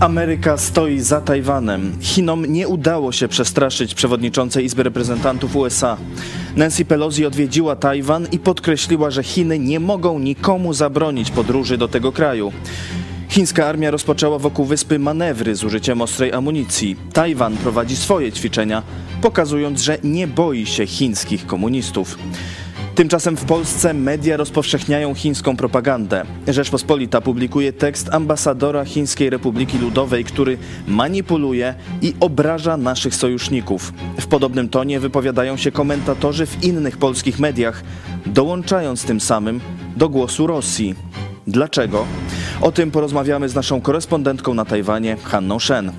Ameryka stoi za Tajwanem. Chinom nie udało się przestraszyć przewodniczącej Izby Reprezentantów USA. Nancy Pelosi odwiedziła Tajwan i podkreśliła, że Chiny nie mogą nikomu zabronić podróży do tego kraju. Chińska armia rozpoczęła wokół wyspy manewry z użyciem ostrej amunicji. Tajwan prowadzi swoje ćwiczenia, pokazując, że nie boi się chińskich komunistów. Tymczasem w Polsce media rozpowszechniają chińską propagandę. Rzeczpospolita publikuje tekst ambasadora Chińskiej Republiki Ludowej, który manipuluje i obraża naszych sojuszników. W podobnym tonie wypowiadają się komentatorzy w innych polskich mediach, dołączając tym samym do głosu Rosji. Dlaczego? O tym porozmawiamy z naszą korespondentką na Tajwanie, Hanną Shen.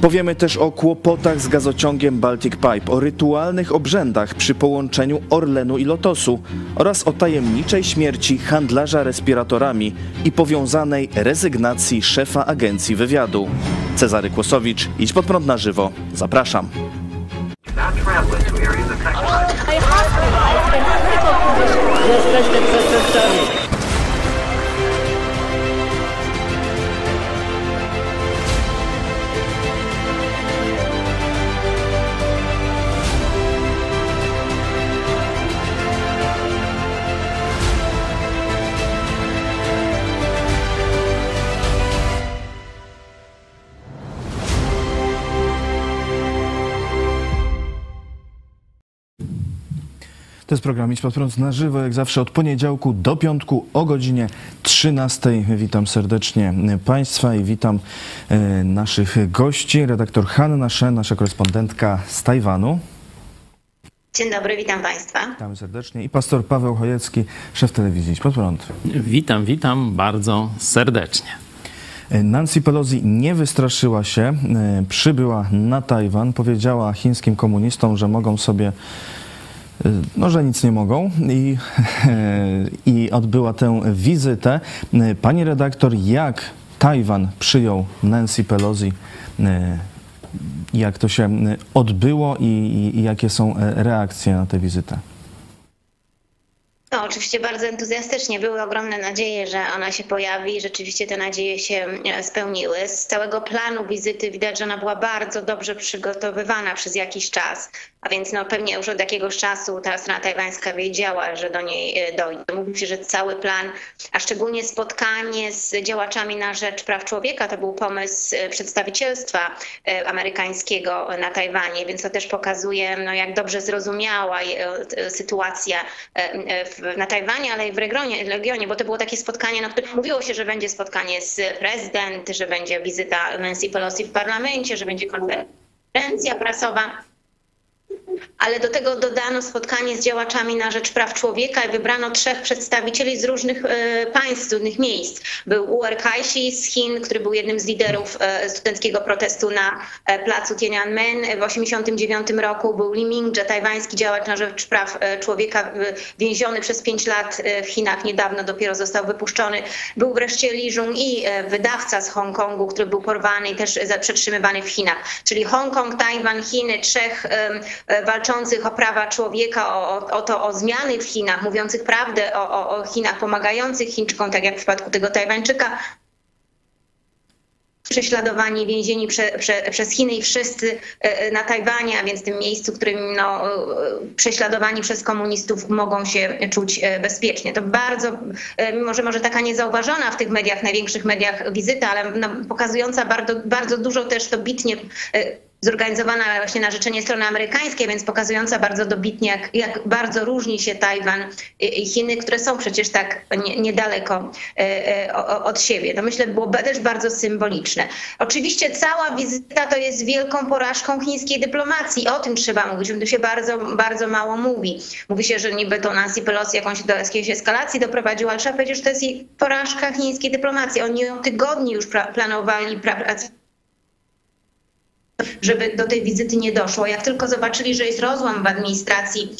Powiemy też o kłopotach z gazociągiem Baltic Pipe, o rytualnych obrzędach przy połączeniu Orlenu i Lotosu oraz o tajemniczej śmierci handlarza respiratorami i powiązanej rezygnacji szefa agencji wywiadu. Cezary Kłosowicz, idź pod prąd na żywo. Zapraszam. Jesteśmy przestępcami. To jest program Idź Pod Prąd na żywo, jak zawsze od poniedziałku do piątku o godzinie 13. Witam serdecznie Państwa i witam e, naszych gości. Redaktor Hanna Shen, nasza korespondentka z Tajwanu. Dzień dobry, witam Państwa. Witamy serdecznie. I pastor Paweł Chojecki, szef telewizji Idź Pod Prąd. Witam, witam bardzo serdecznie. E, Nancy Pelosi nie wystraszyła się, e, przybyła na Tajwan, powiedziała chińskim komunistom, że mogą sobie no, że nic nie mogą i, i odbyła tę wizytę. Pani redaktor, jak Tajwan przyjął Nancy Pelosi? Jak to się odbyło i, i jakie są reakcje na tę wizytę? No, oczywiście bardzo entuzjastycznie. Były ogromne nadzieje, że ona się pojawi rzeczywiście te nadzieje się e, spełniły. Z całego planu wizyty widać, że ona była bardzo dobrze przygotowywana przez jakiś czas. A więc no, pewnie już od jakiegoś czasu ta strona tajwańska wiedziała, że do niej e, dojdzie. Mówi się, że cały plan, a szczególnie spotkanie z działaczami na rzecz praw człowieka, to był pomysł e, przedstawicielstwa amerykańskiego na Tajwanie, więc to też pokazuje, no, jak dobrze zrozumiała sytuacja w na Tajwanie, ale i w regionie, regionie, bo to było takie spotkanie, na którym mówiło się, że będzie spotkanie z prezydent, że będzie wizyta Nancy Pelosi w parlamencie, że będzie konferencja prasowa ale do tego dodano spotkanie z działaczami na rzecz praw człowieka i wybrano trzech przedstawicieli z różnych e, państw, z różnych miejsc. Był Uer Kaishi z Chin, który był jednym z liderów e, studenckiego protestu na e, placu Tiananmen w 1989 roku. Był Li Mingzhe, tajwański działacz na rzecz praw człowieka, więziony przez pięć lat w Chinach, niedawno dopiero został wypuszczony. Był wreszcie Li Jung-i, wydawca z Hongkongu, który był porwany i też przetrzymywany w Chinach. Czyli Hongkong, Tajwan, Chiny, trzech walczących o prawa człowieka, o, o to, o zmiany w Chinach, mówiących prawdę o, o, o Chinach, pomagających Chińczykom, tak jak w przypadku tego Tajwańczyka, prześladowani, więzieni prze, prze, przez Chiny i wszyscy e, na Tajwanie, a więc tym miejscu, w którym no, e, prześladowani przez komunistów mogą się czuć e, bezpiecznie. To bardzo, mimo że może taka niezauważona w tych mediach, największych mediach wizyta, ale no, pokazująca bardzo, bardzo dużo też dobitnie zorganizowana właśnie na życzenie strony amerykańskiej, więc pokazująca bardzo dobitnie, jak, jak bardzo różni się Tajwan i Chiny, które są przecież tak nie, niedaleko e, e, od siebie. To myślę było też bardzo symboliczne. Oczywiście cała wizyta to jest wielką porażką chińskiej dyplomacji. O tym trzeba mówić, o tym się bardzo, bardzo mało mówi. Mówi się, że niby to Nancy Pelosi jakąś do jakiejś eskalacji doprowadziła, ale trzeba powiedzieć, że to jest porażka chińskiej dyplomacji. Oni tygodni już planowali pracę żeby do tej wizyty nie doszło. Jak tylko zobaczyli, że jest rozłam w administracji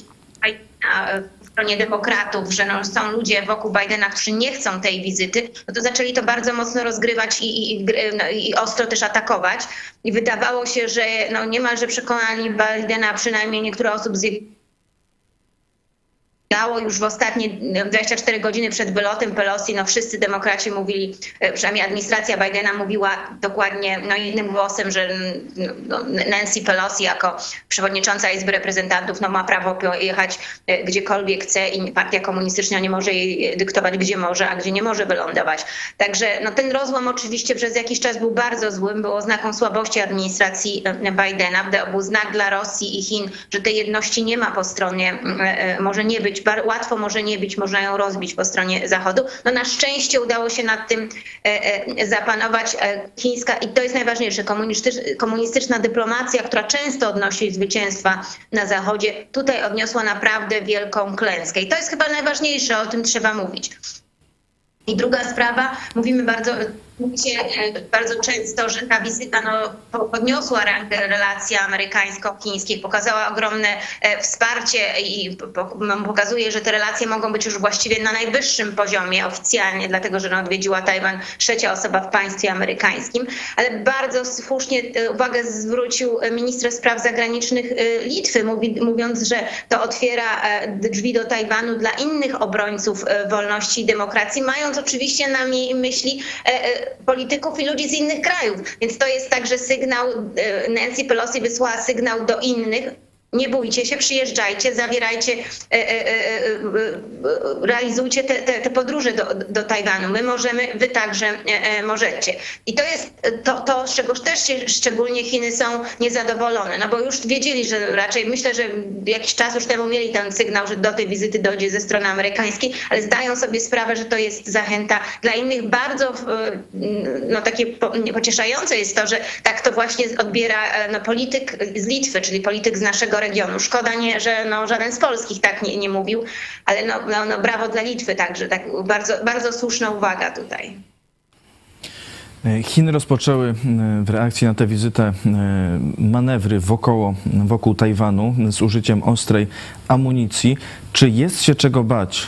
w stronie demokratów, że no, są ludzie wokół Bidena, którzy nie chcą tej wizyty, no to zaczęli to bardzo mocno rozgrywać i, i, no, i ostro też atakować. I wydawało się, że no, niemalże przekonali Bidena, przynajmniej niektóre osób z jego dało już w ostatnie 24 godziny przed wylotem Pelosi, no wszyscy demokraci mówili, przynajmniej administracja Bidena mówiła dokładnie no jednym głosem, że no, Nancy Pelosi jako przewodnicząca Izby Reprezentantów no, ma prawo pojechać gdziekolwiek chce i partia komunistyczna nie może jej dyktować, gdzie może, a gdzie nie może wylądować. Także no, ten rozłam oczywiście przez jakiś czas był bardzo złym, był oznaką słabości administracji Bidena, był znak dla Rosji i Chin, że tej jedności nie ma po stronie, może nie być łatwo może nie być, można ją rozbić po stronie Zachodu. No na szczęście udało się nad tym e, e, zapanować e, chińska i to jest najważniejsze, komunistyczna dyplomacja, która często odnosi zwycięstwa na Zachodzie, tutaj odniosła naprawdę wielką klęskę. I to jest chyba najważniejsze, o tym trzeba mówić. I druga sprawa, mówimy bardzo Mówicie bardzo często, że ta wizyta no, podniosła rangę relacji amerykańsko-chińskich, pokazała ogromne e, wsparcie i pokazuje, że te relacje mogą być już właściwie na najwyższym poziomie oficjalnie, dlatego że odwiedziła Tajwan trzecia osoba w państwie amerykańskim. Ale bardzo słusznie e, uwagę zwrócił minister spraw zagranicznych e, Litwy, mówiąc, że to otwiera drzwi do Tajwanu dla innych obrońców wolności i demokracji, mając oczywiście na myśli polityków i ludzi z innych krajów. Więc to jest także sygnał, e, Nancy Pelosi wysłała sygnał do innych, nie bójcie się, przyjeżdżajcie, zawierajcie, e, e, realizujcie te, te, te, podróże do, do Tajwanu. My możemy, wy także możecie. I to jest to, to, z czego też szczególnie Chiny są niezadowolone, no bo już wiedzieli, że raczej myślę, że jakiś czas już temu mieli ten sygnał, że do tej wizyty dojdzie ze strony amerykańskiej, ale zdają sobie sprawę, że to jest zachęta dla innych. Bardzo no, takie pocieszające jest to, że tak to właśnie odbiera no, polityk z Litwy, czyli polityk z naszego regionu. Szkoda, nie, że no, żaden z polskich tak nie, nie mówił, ale no, no, no brawo dla Litwy także. Tak, bardzo, bardzo słuszna uwaga tutaj. Chiny rozpoczęły e, w reakcji na tę wizytę e, manewry wokoło, wokół Tajwanu z użyciem ostrej amunicji. Czy jest się czego bać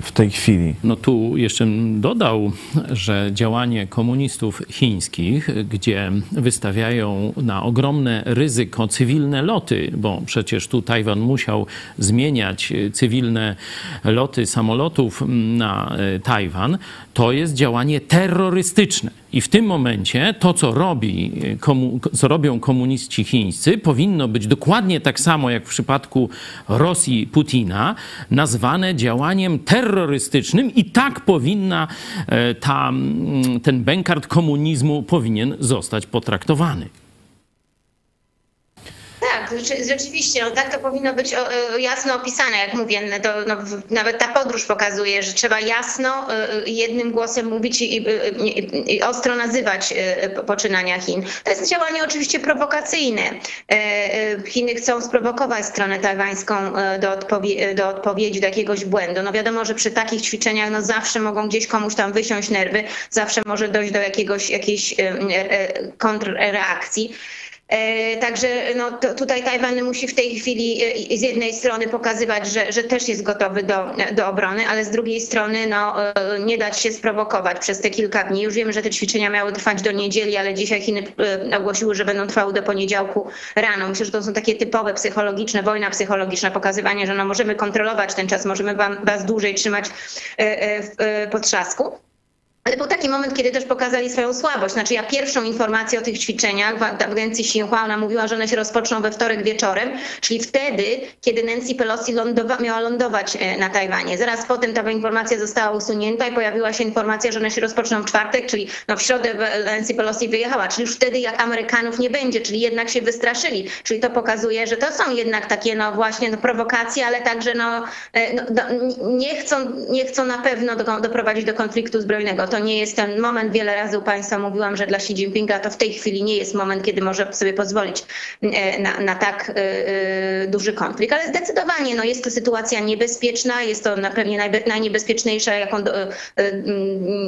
w tej chwili. No tu jeszcze dodał, że działanie komunistów chińskich, gdzie wystawiają na ogromne ryzyko cywilne loty, bo przecież tu Tajwan musiał zmieniać cywilne loty samolotów na y, Tajwan, to jest działanie terrorystyczne. I w tym momencie to, co, robi, komu, co robią komuniści chińscy, powinno być dokładnie tak samo jak w przypadku Rosji Putina, nazwane działaniem terrorystycznym i tak powinna e, ta, ten bękart komunizmu powinien zostać potraktowany. Tak, rzeczywiście, no tak to powinno być jasno opisane, jak mówię, no to, no, nawet ta podróż pokazuje, że trzeba jasno e, e, jednym głosem mówić i, i, i, ostro nazywać e, poczynania Chin. To jest działanie oczywiście prowokacyjne. Chiny chcą sprowokować stronę tajwańską do, odpowie do odpowiedzi, do jakiegoś błędu. No wiadomo, że przy takich ćwiczeniach no zawsze mogą gdzieś komuś tam wysiąść nerwy, zawsze może dojść do jakiegoś, jakiejś kontrreakcji. E, także no, tutaj Tajwan musi w tej chwili e, z jednej strony pokazywać, że, że też jest gotowy do, do obrony, ale z drugiej strony no, e, nie dać się sprowokować przez te kilka dni. Już wiemy, że te ćwiczenia miały trwać do niedzieli, ale dzisiaj Chiny ogłosiły, że będą trwały do poniedziałku rano. Myślę, że to są takie typowe psychologiczne, wojna psychologiczna, pokazywanie, że no, możemy kontrolować ten czas, możemy was dłużej trzymać w potrzasku. Ale był taki moment, kiedy też pokazali swoją słabość. Znaczy ja pierwszą informację o tych ćwiczeniach w agencji Xinhua, ona mówiła, że one się rozpoczną we wtorek wieczorem, czyli wtedy, kiedy Nancy Pelosi lądowa miała lądować e, na Tajwanie. Zaraz potem ta informacja została usunięta i pojawiła się informacja, że one się rozpoczną w czwartek, czyli no w środę Nancy Pelosi wyjechała, czyli już wtedy jak Amerykanów nie będzie, czyli jednak się wystraszyli. Czyli to pokazuje, że to są jednak takie no właśnie no, prowokacje, ale także no, e, no, nie, chcą, nie chcą na pewno do, doprowadzić do konfliktu zbrojnego. To to nie jest ten moment. Wiele razy u Państwa mówiłam, że dla Xi Jinpinga to w tej chwili nie jest moment, kiedy może sobie pozwolić e, na, na tak e, e, duży konflikt. Ale zdecydowanie no, jest to sytuacja niebezpieczna, jest to na pewnie najniebezpieczniejsza, jaką do,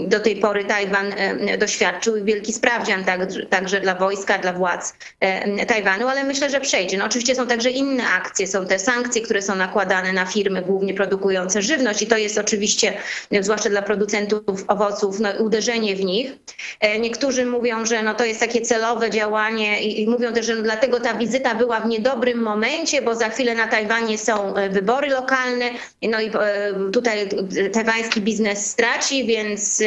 do tej pory Tajwan doświadczył. Wielki sprawdzian tak, także dla wojska, dla władz Tajwanu, ale myślę, że przejdzie. No, oczywiście są także inne akcje, są te sankcje, które są nakładane na firmy głównie produkujące żywność i to jest oczywiście, zwłaszcza dla producentów owoców, Uderzenie w nich. Niektórzy mówią, że no, to jest takie celowe działanie i, i mówią też, że no, dlatego ta wizyta była w niedobrym momencie, bo za chwilę na Tajwanie są wybory lokalne, no i tutaj tajwański biznes straci, więc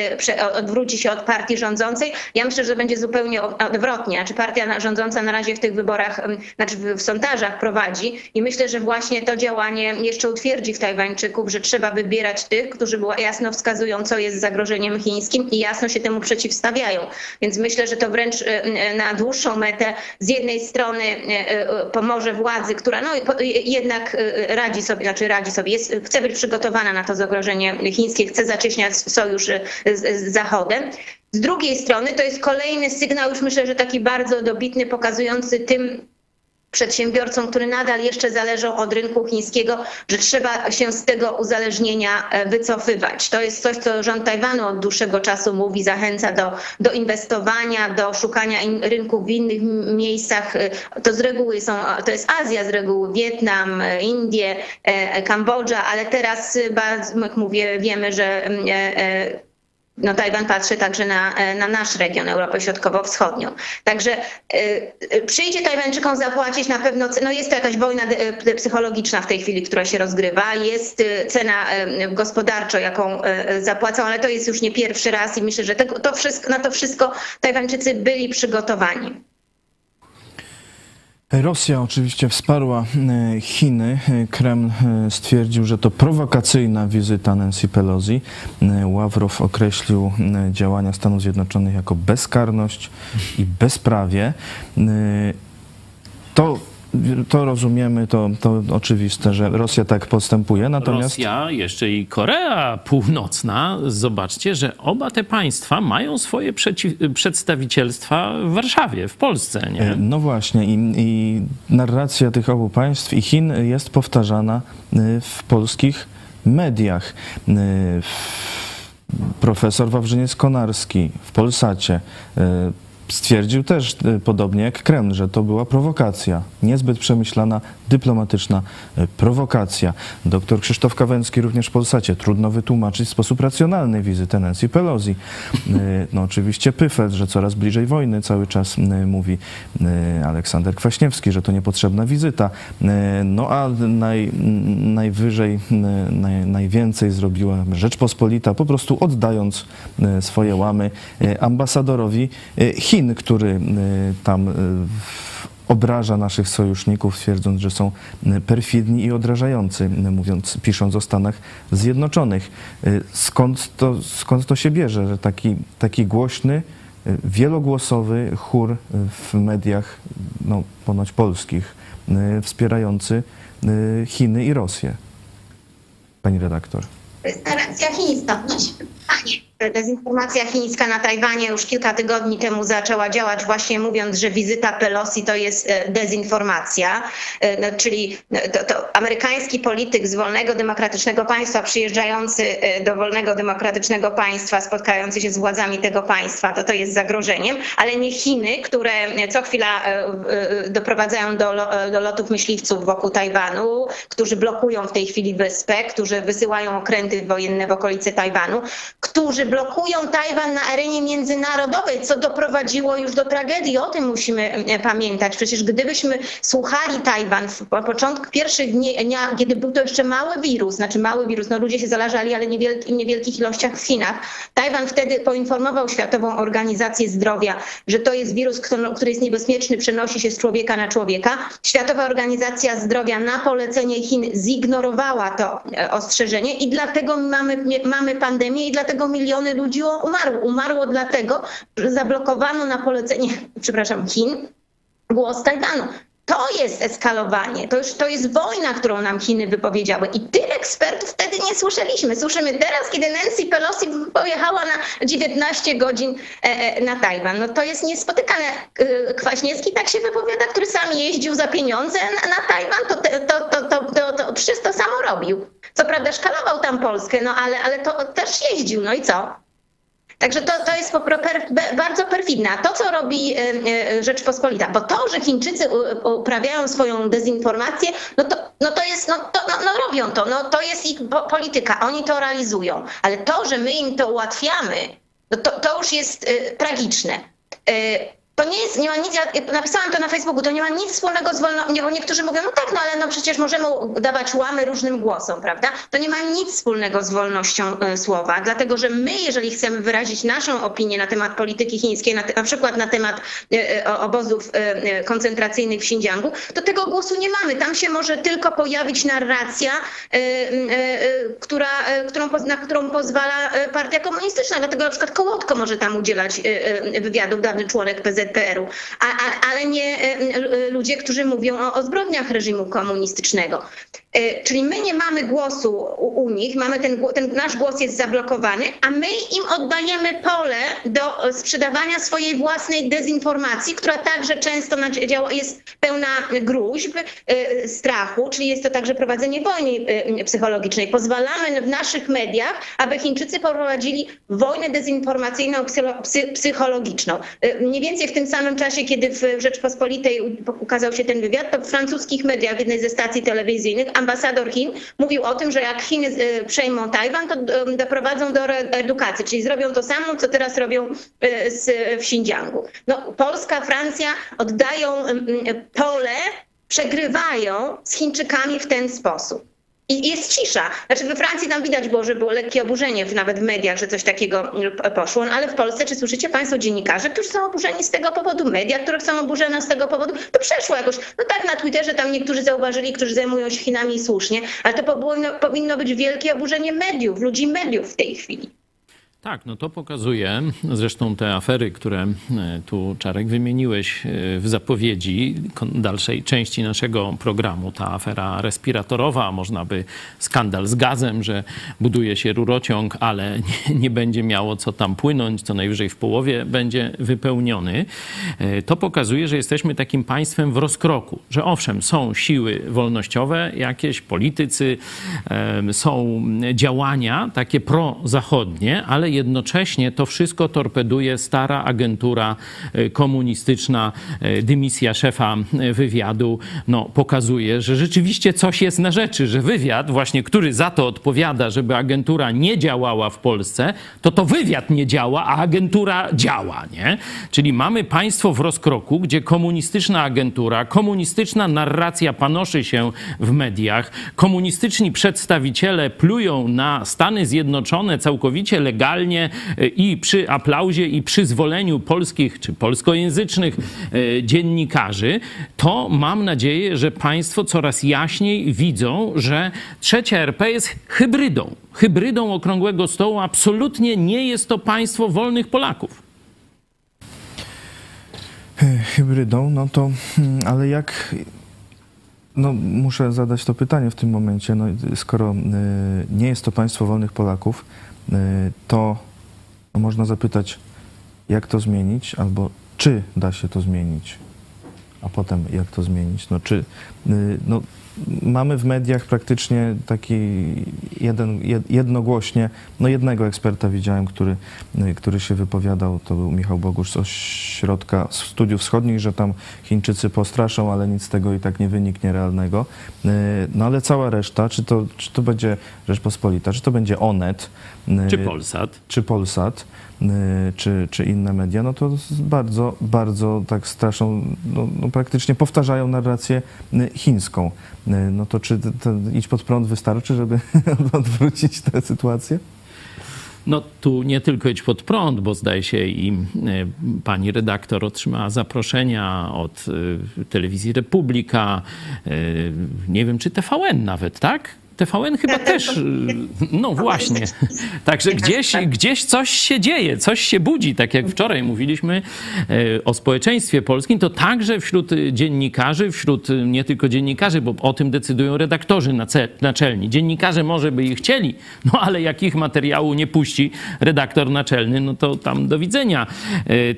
odwróci się od partii rządzącej. Ja myślę, że będzie zupełnie odwrotnie. Znaczy partia rządząca na razie w tych wyborach, znaczy w sondażach prowadzi i myślę, że właśnie to działanie jeszcze utwierdzi w Tajwańczyków, że trzeba wybierać tych, którzy jasno wskazują, co jest zagrożeniem chińskim i jasno się temu przeciwstawiają. Więc myślę, że to wręcz na dłuższą metę z jednej strony pomoże władzy, która no, jednak radzi sobie, znaczy radzi sobie, jest, chce być przygotowana na to zagrożenie chińskie, chce zacieśniać sojusz z Zachodem. Z drugiej strony to jest kolejny sygnał, już myślę, że taki bardzo dobitny, pokazujący tym przedsiębiorcom, które nadal jeszcze zależą od rynku chińskiego, że trzeba się z tego uzależnienia e, wycofywać. To jest coś, co rząd Tajwanu od dłuższego czasu mówi, zachęca do, do inwestowania, do szukania in, rynków w innych miejscach. E, to z reguły są, to jest Azja z reguły, Wietnam, e, Indie, Kambodża, ale teraz, jak mówię, wiemy, że no Tajwan patrzy także na, e, na nasz region, Europę Środkowo-Wschodnią. Także y, przyjdzie Tajwańczykom zapłacić na pewno, no jest to jakaś wojna psychologiczna w tej chwili, która się rozgrywa, jest cena gospodarcza, jaką zapłacą, ale to jest już nie pierwszy raz i myślę, że tego, to wszystko, na to wszystko Tajwańczycy byli przygotowani. Rosja oczywiście wsparła e, Chiny. E, Kreml e, stwierdził, że to prowokacyjna wizyta Nancy Pelosi. Ławrow określił działania Stanów Zjednoczonych jako bezkarność i bezprawie. To to rozumiemy, to, to oczywiste, że Rosja tak postępuje. Natomiast... Rosja, jeszcze i Korea Północna, zobaczcie, że oba te państwa mają swoje przedstawicielstwa w Warszawie, w Polsce. Nie? E, no właśnie, i, i narracja tych obu państw i Chin jest powtarzana e, w polskich mediach. E, profesor Wawrzyniec-Konarski w Polsacie stwierdził też e, podobnie jak Kreml, że to była prowokacja, niezbyt przemyślana, dyplomatyczna e, prowokacja. Doktor Krzysztof Kawęcki również w Polsacie. Trudno wytłumaczyć w sposób racjonalny wizytę Nancy Pelosi. E, no oczywiście Pyfel, że coraz bliżej wojny cały czas mówi Aleksander Kwaśniewski, że to niepotrzebna wizyta. No a naj, najwyżej, naj, najwięcej zrobiła Rzeczpospolita, po prostu oddając swoje łamy ambasadorowi Chin. Który tam obraża naszych sojuszników, twierdząc, że są y, perfidni i odrażający, mówiąc, pisząc o Stanach Zjednoczonych. Skąd to, skąd to się bierze, że taki, taki głośny, wielogłosowy chór w mediach, no, ponoć polskich, wspierający Chiny i Rosję? Pani redaktor. Narracja chińska. Panie Dezinformacja chińska na Tajwanie już kilka tygodni temu zaczęła działać, właśnie mówiąc, że wizyta Pelosi to jest e, dezinformacja, e, no, czyli to, to amerykański polityk z wolnego demokratycznego państwa przyjeżdżający e, do wolnego demokratycznego państwa, spotkający się z władzami tego państwa, to to jest zagrożeniem, ale nie Chiny, które co chwila doprowadzają do, do lotów myśliwców wokół Tajwanu, którzy blokują w tej chwili wyspę, którzy wysyłają okręty wojenne w okolice Tajwanu, którzy blokują Tajwan na arenie międzynarodowej, co doprowadziło już do tragedii. O tym musimy e, pamiętać. Przecież gdybyśmy słuchali Tajwan w początku pierwszych dni, kiedy był to jeszcze mały wirus, znaczy mały wirus, no ludzie się zalażali, ale w niewielkich ilościach w Chinach. Tajwan wtedy poinformował Światową Organizację Zdrowia, że to jest wirus, który jest niebezpieczny, przenosi się z człowieka na człowieka. Światowa Organizacja Zdrowia na polecenie Chin zignorowała to e, ostrzeżenie i dlatego mamy, mamy pandemię i dlatego miliony miliony ludzi umarło. Umarło dlatego, że zablokowano na polecenie, przepraszam, Chin głos Tajwanu. To jest eskalowanie, to, już, to jest wojna, którą nam Chiny wypowiedziały. I tych ekspertów wtedy nie słyszeliśmy. Słyszymy teraz, kiedy Nancy Pelosi pojechała na 19 godzin e, e, na Tajwan. No to jest niespotykane. E, Kwaśniewski tak się wypowiada, który sam jeździł za pieniądze na, Tajwan, to, to, to, to, to, to samo robił. Co prawda szkalował tam Polskę, no ale, ale to też jeździł, no i co? Także to, to jest bardzo perfidne. To, co robi e, e, Rzeczpospolita, bo to, że Chińczycy uprawiają swoją dezinformację, no to, no to jest, no, to, no, no robią to, no to jest ich polityka, oni to realizują. Ale to, że my im to ułatwiamy, no to, to już jest tragiczne. To nie jest, nie ma nic, ja napisałam to na Facebooku, to nie ma nic wspólnego z wolnością, bo niektórzy mówią, no tak, no ale no przecież możemy dawać łamy różnym głosom, prawda? To nie ma nic wspólnego z wolnością y, słowa, dlatego że my, jeżeli chcemy wyrazić naszą opinię na temat polityki chińskiej, na, te, na przykład na temat y, y, obozów koncentracyjnych w Xinjiangu, to tego głosu nie mamy. Tam się może tylko pojawić narracja, która, którą, na którą pozwala partia komunistyczna, dlatego na przykład Kołotko może tam udzielać wywiadów, dawny członek PZ ZPR-u, a, a, ale nie e, e, ludzie, którzy mówią o, o zbrodniach reżimu komunistycznego. E, czyli my nie mamy głosu u, u nich, mamy ten, ten, nasz głos jest zablokowany, a my im oddajemy pole do sprzedawania swojej własnej dezinformacji, która także często jest pełna gruźb, strachu, czyli jest to także prowadzenie wojny psychologicznej. Pozwalamy w naszych mediach, aby Chińczycy prowadzili wojnę dezinformacyjną, psychologiczną. Mniej więcej w tym samym czasie, kiedy w Rzeczpospolitej ukazał się ten wywiad, to w francuskich mediach, w jednej ze stacji telewizyjnych, ambasador Chin mówił o tym, że jak Chiny e, przejmą Tajwan, to e, doprowadzą do edukacji, czyli zrobią to samo, co teraz robią e, w Xinjiangu. No, Polska, Francja oddają pole, przegrywają z Chińczykami w ten sposób. I jest cisza. Znaczy we Francji tam widać było, że było lekkie oburzenie nawet w mediach, że coś takiego poszło, no ale w Polsce, czy słyszycie Państwo dziennikarze, którzy są oburzeni z tego powodu, media, które są oburzone z tego powodu, to przeszło jakoś. No tak, na Twitterze tam niektórzy zauważyli, którzy zajmują się Chinami słusznie, ale to powinno, powinno być wielkie oburzenie mediów, ludzi mediów w tej chwili. Tak, no to pokazuje, zresztą te afery, które e, tu Czarek wymieniłeś e, w zapowiedzi dalszej części naszego programu, ta afera respiratorowa, można by skandal z gazem, że buduje się rurociąg, ale nie, nie będzie miało co tam płynąć, co najwyżej w połowie będzie wypełniony. E, to pokazuje, że jesteśmy takim państwem w rozkroku, że owszem, są siły wolnościowe, jakieś politycy, są działania takie prozachodnie, ale jednocześnie to wszystko torpeduje stara agentura e, komunistyczna, e, dymisja szefa e, wywiadu, no, pokazuje, że rzeczywiście coś jest na rzeczy, że wywiad, właśnie który za to odpowiada, żeby agentura nie działała w Polsce, to to wywiad nie działa, a agentura działa, nie? Czyli mamy państwo w rozkroku, gdzie komunistyczna agentura, komunistyczna narracja panoszy się w mediach, komunistyczni przedstawiciele plują na Stany Zjednoczone całkowicie legalnie, E, i przy aplauzie i przyzwoleniu polskich czy polskojęzycznych e, dziennikarzy, to mam nadzieję, że Państwo coraz jaśniej widzą, że trzecia RP jest hybrydą. Hybrydą okrągłego stołu. Absolutnie nie jest to państwo wolnych Polaków. E, hybrydą, no to, hmm, ale jak, no muszę zadać to pytanie w tym momencie, no skoro nie jest to państwo wolnych Polaków, to można zapytać, jak to zmienić, albo czy da się to zmienić, a potem jak to zmienić. No, czy, y, no, mamy w mediach praktycznie taki jeden, jednogłośnie, no jednego eksperta widziałem, który, y, który się wypowiadał, to był Michał Bogusz z Ośrodka Studiów Wschodnich, że tam Chińczycy postraszą, ale nic z tego i tak nie wyniknie realnego. No ale cała reszta, czy to, czy to będzie Rzeczpospolita, czy to będzie Onet, czy Polsat. Czy Polsat, czy, czy inne media, no to bardzo, bardzo tak straszą, no, no praktycznie powtarzają narrację chińską. No to czy ten idź pod prąd wystarczy, żeby odwrócić tę sytuację? No tu nie tylko idź pod prąd, bo zdaje się i pani redaktor otrzymała zaproszenia od telewizji Republika, nie wiem czy TVN nawet, tak? TVN chyba też, no właśnie. Także gdzieś, gdzieś coś się dzieje, coś się budzi. Tak jak wczoraj mówiliśmy e, o społeczeństwie polskim, to także wśród dziennikarzy, wśród nie tylko dziennikarzy, bo o tym decydują redaktorzy naczelni. Dziennikarze może by ich chcieli, no ale jak ich materiału nie puści redaktor naczelny, no to tam do widzenia.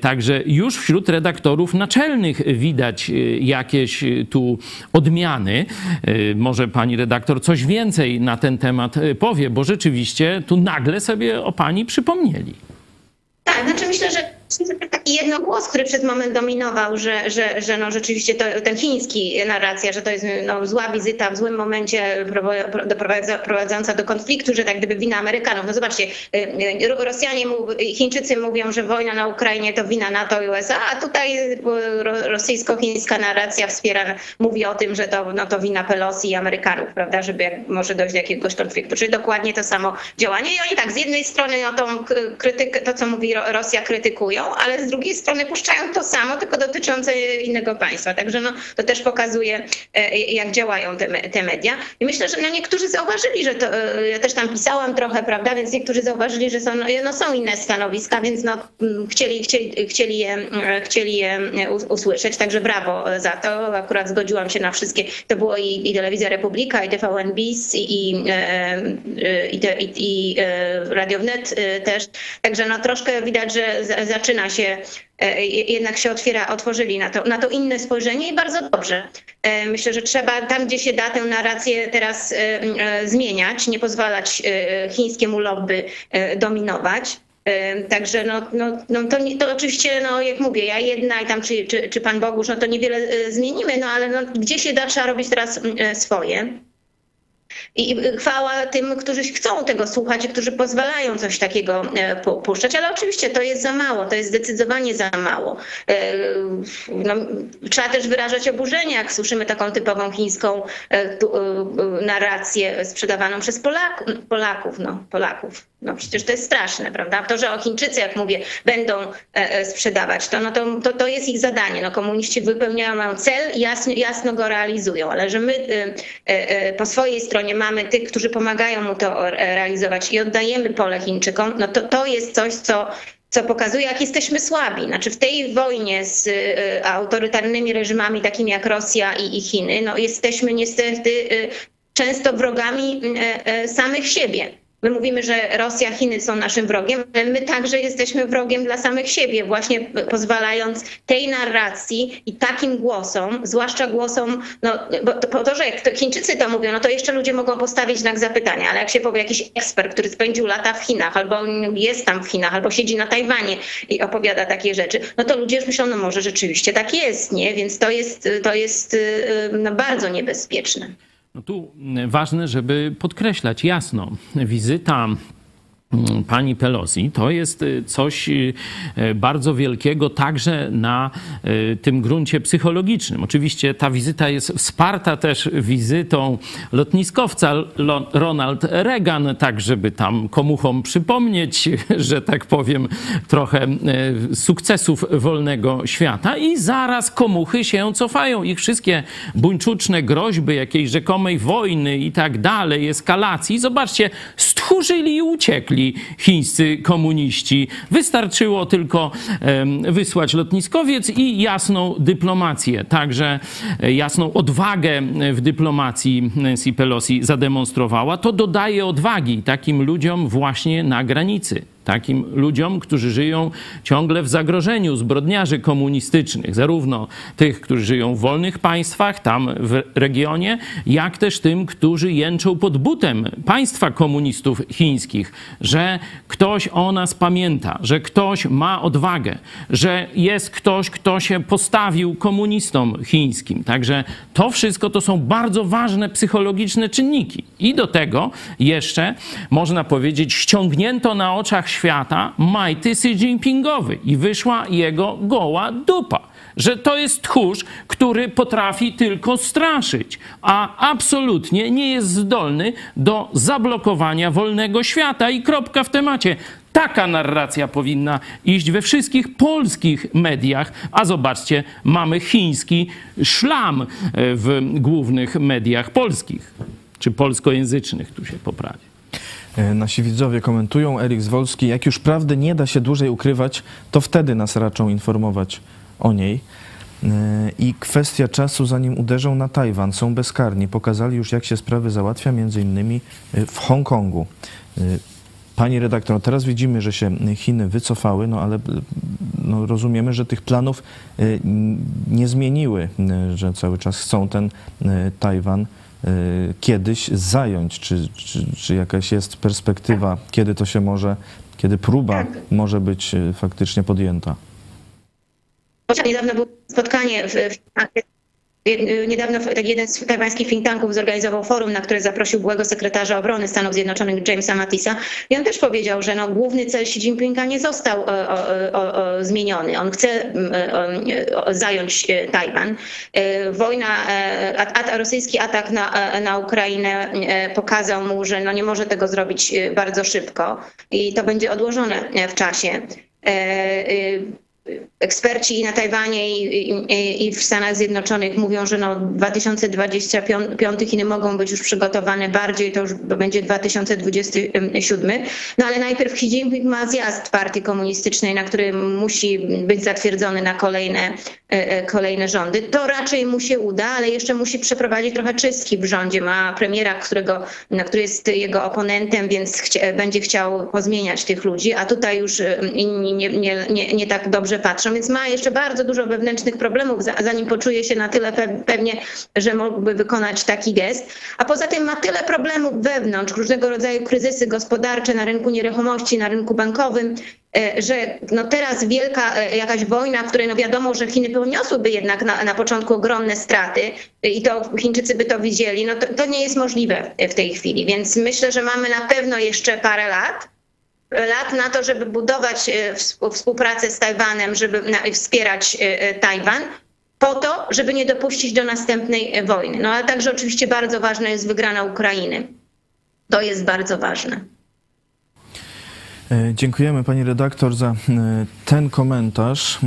Także już wśród redaktorów naczelnych widać jakieś tu odmiany. Może pani redaktor coś więcej więcej na ten temat y, powie, bo rzeczywiście tu nagle sobie o pani przypomnieli. Tak, znaczy myślę, że taki jednogłos, który przez moment dominował, że, że, że no rzeczywiście to, ten chiński narracja, że to jest no, zła wizyta w złym momencie doprowadzająca do konfliktu, że tak gdyby wina Amerykanów. No zobaczcie, y, y, Rosjanie, Chińczycy mówią, że wojna na Ukrainie to wina NATO i USA, a tutaj y, rosyjsko-chińska narracja wspiera, mówi o tym, że to, no, to wina Pelosi i Amerykanów, prawda, żeby może dojść do jakiegoś konfliktu. Czyli dokładnie to samo działanie. I oni tak, z jednej strony no, tą krytykę, to co mówi Rosja krytykują, ale z drugiej strony puszczają to samo, tylko dotyczące innego państwa. Także no, to też pokazuje, e, jak działają te, te media. I myślę, że no, niektórzy zauważyli, że to, e, ja też tam pisałam trochę, prawda, więc niektórzy zauważyli, że są, no, no są inne stanowiska, więc no, mm, chcieli, chcieli, chcieli, je, mm, chcieli je usłyszeć, także brawo za to. Akurat zgodziłam się na wszystkie. To było i, i Telewizja Republika, i TVN BIS, i, i, e, i, i, i Radio Wnet też. Także no, troszkę widać, że zaczyna się E, jednak się otwiera, otworzyli na to, na to inne spojrzenie i bardzo dobrze. E, myślę, że trzeba tam, gdzie się da tę narrację teraz e, zmieniać, nie pozwalać chińskiemu lobby dominować. Także no, no, no to, to oczywiście, no jak mówię, ja jedna i tam czy, czy, czy Pan Bogusz, no to niewiele zmienimy, no ale no, gdzie się da, trzeba robić teraz swoje. I chwała tym, którzy chcą tego słuchać i którzy pozwalają coś takiego e, puszczać, ale oczywiście to jest za mało, to jest zdecydowanie za mało. E, no, trzeba też wyrażać oburzenie, jak słyszymy taką typową chińską e, narrację sprzedawaną przez Polaków. Polaków, no, Polaków. No przecież to jest straszne, prawda? To, że o Chińczycy, jak mówię, będą sprzedawać, to, no to, to, to jest ich zadanie. No, komuniści wypełniają cel jasno, jasno go realizują, ale że my po swojej stronie stronie mamy tych, którzy pomagają mu to realizować i oddajemy pole Chińczykom, no to to jest coś, co co pokazuje, jak jesteśmy słabi. Znaczy w tej wojnie z y, autorytarnymi reżimami takimi jak Rosja i, i Chiny, no jesteśmy niestety y, często wrogami y, samych siebie. My mówimy, że Rosja, Chiny są naszym wrogiem, ale my także jesteśmy wrogiem dla samych siebie, właśnie pozwalając tej narracji i takim głosom, zwłaszcza głosom, no bo to, po to, że jak Chińczycy to mówią, no to jeszcze ludzie mogą postawić znak zapytania, ale jak się powie jakiś ekspert, który spędził lata w Chinach, albo jest tam w Chinach, albo siedzi na Tajwanie i opowiada takie rzeczy, no to ludzie już myślą, no może rzeczywiście tak jest, nie? Więc to jest, to jest no, bardzo niebezpieczne. No tu ważne, żeby podkreślać jasno, wizyta pani Pelosi, to jest y, coś y, y, bardzo wielkiego także na tym gruncie psychologicznym. Oczywiście ta wizyta jest wsparta też wizytą lotniskowca Ronald Reagan, tak żeby tam komuchom przypomnieć, że tak powiem, trochę sukcesów wolnego świata i zaraz komuchy się cofają. Ich wszystkie buńczuczne groźby jakiejś rzekomej wojny i tak dalej, eskalacji, zobaczcie, stchórzyli i uciekli chińscy komuniści. Wystarczyło tylko wysłać lotniskowiec i jasną dyplomację, także e, jasną odwagę w dyplomacji Nancy Pelosi zademonstrowała. To dodaje odwagi takim ludziom właśnie na granicy takim ludziom, którzy żyją ciągle w zagrożeniu zbrodniarzy komunistycznych, zarówno tych, którzy żyją w wolnych państwach, tam w regionie, jak też tym, którzy jęczą pod butem państwa komunistów chińskich, że ktoś o nas pamięta, że ktoś ma odwagę, że jest ktoś, kto się postawił komunistom chińskim. Także to wszystko to są bardzo ważne psychologiczne czynniki. I do tego jeszcze można powiedzieć, ściągnięto na oczach świata majty Xi Jinpingowy i wyszła jego goła dupa. Że to jest tchórz, który potrafi tylko straszyć, a absolutnie nie jest zdolny do zablokowania wolnego świata. I kropka w temacie. Taka narracja powinna iść we wszystkich polskich mediach, a zobaczcie, mamy chiński szlam e, w głównych mediach polskich, czy polskojęzycznych, tu się poprawi. E, nasi widzowie komentują, Erik Zwolski, jak już prawdy nie da się dłużej ukrywać, to wtedy nas raczą informować o niej. E, I kwestia czasu, zanim uderzą na Tajwan, są bezkarni. Pokazali już, jak się sprawy załatwia, między innymi e, w Hongkongu. Pani redaktor, teraz widzimy, że się Chiny wycofały, no ale no, rozumiemy, że tych planów nie zmieniły, że cały czas chcą ten Tajwan kiedyś zająć? Czy, czy, czy jakaś jest perspektywa, kiedy to się może kiedy próba Tak. może być e, faktycznie podjęta. Niedawno było spotkanie w, w Niedawno tak jeden z tajwańskich think tanków zorganizował forum, na które zaprosił byłego sekretarza obrony Stanów Zjednoczonych Jamesa Mattisa i on też powiedział, że no, główny cel Xi Jinpinga nie został o, o, o, o, zmieniony. On chce zająć e, Tajwan. E, wojna, e, a, a, rosyjski atak na, na Ukrainę pokazał mu, że no, nie może tego zrobić bardzo szybko i to będzie odłożone w czasie eksperci na Tajwanie i, i, i, w Stanach Zjednoczonych mówią, że no 2025 Chiny mogą być już przygotowane bardziej, to już będzie 2027. No ale najpierw Xi Jinping ma zjazd partii komunistycznej, na którym musi być zatwierdzony na kolejne, e, e, kolejne rządy. To raczej mu się uda, ale jeszcze musi przeprowadzić trochę czystki w rządzie. Ma premiera, którego, na który jest jego oponentem, więc chcia, będzie chciał pozmieniać tych ludzi, a tutaj już e, nie, nie, nie, nie tak dobrze patrzą, więc ma jeszcze bardzo dużo wewnętrznych problemów, zanim poczuje się na tyle pewnie, że mógłby wykonać taki gest. A poza tym ma tyle problemów wewnątrz, różnego rodzaju kryzysy gospodarcze na rynku nieruchomości, na rynku bankowym, e, że no teraz wielka e, jakaś wojna, w której no wiadomo, że Chiny poniosłyby jednak na, na początku ogromne straty i to Chińczycy by to widzieli, no to, to nie jest możliwe w tej chwili. Więc myślę, że mamy na pewno jeszcze parę lat lat na to, żeby budować e, współpracę z Tajwanem, żeby wspierać e, e, Tajwan, po to, żeby nie dopuścić do następnej wojny. No ale także oczywiście bardzo ważna jest wygrana Ukrainy. To jest bardzo ważne. Dziękujemy pani redaktor za ten komentarz.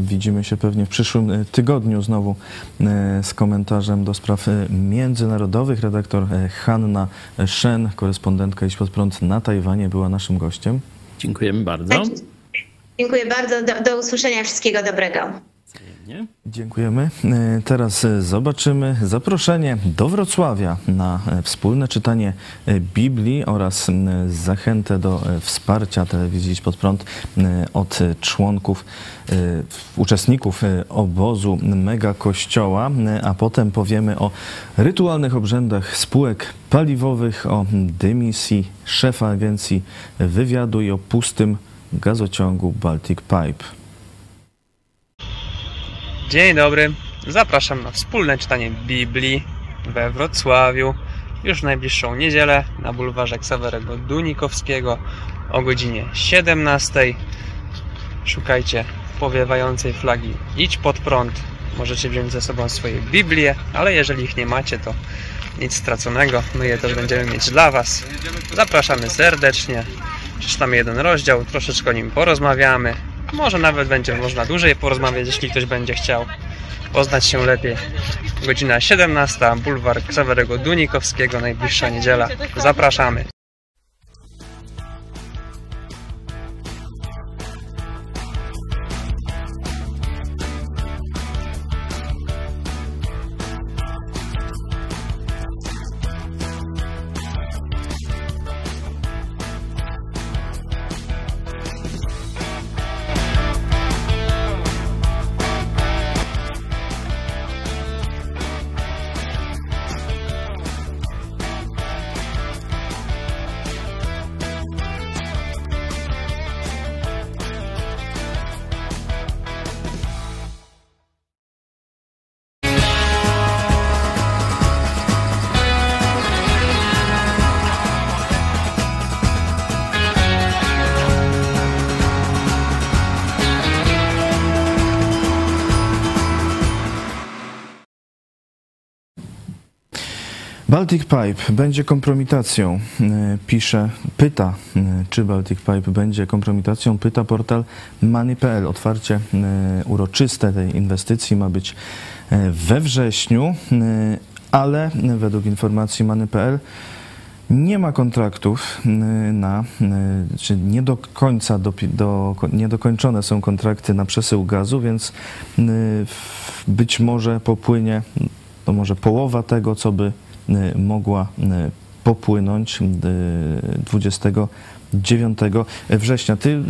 Widzimy się pewnie w przyszłym e, tygodniu znowu e, z komentarzem do spraw e, międzynarodowych. Redaktor Hanna Shen, korespondentka Iść Pod Prąd na Tajwanie, była naszym gościem. Dziękujemy bardzo. Dziękuję bardzo. Do, do usłyszenia. Wszystkiego dobrego. Dziękujemy. E, teraz e, zobaczymy zaproszenie do Wrocławia na e, wspólne czytanie Biblii oraz zachętę do wsparcia telewizji pod prąd od członków, uczestników obozu Mega Kościoła, a potem powiemy o rytualnych obrzędach spółek paliwowych, o dymisji szefa agencji wywiadu i o pustym gazociągu Baltic Pipe. Dzień dobry, zapraszam na wspólne czytanie Biblii we Wrocławiu już w najbliższą niedzielę na bulwarze Ksawerego Dunikowskiego o godzinie 17. Szukajcie powiewającej flagi Idź pod prąd. Możecie wziąć ze sobą swoje Biblie, ale jeżeli ich nie macie, to nic straconego. My je też będziemy mieć dla Was. Zapraszamy serdecznie. Przeczytamy jeden rozdział, troszeczkę o nim porozmawiamy. Może nawet będzie można dłużej porozmawiać, jeśli ktoś będzie chciał poznać się lepiej. Godzina 17, bulwar Ksawerego Dunikowskiego, najbliższa niedziela. Zapraszamy. Baltic Pipe będzie kompromitacją, e, pisze, pyta, e, czy Baltic Pipe będzie kompromitacją, pyta portal money.pl. Otwarcie e, uroczyste tej inwestycji ma być we wrześniu, ale według informacji money.pl nie ma kontraktów na, czy nie do końca do, do, niedokończone są kontrakty na przesył gazu, więc być może popłynie to może połowa tego, co by Y, mogła y, popłynąć y, 29 września. Ty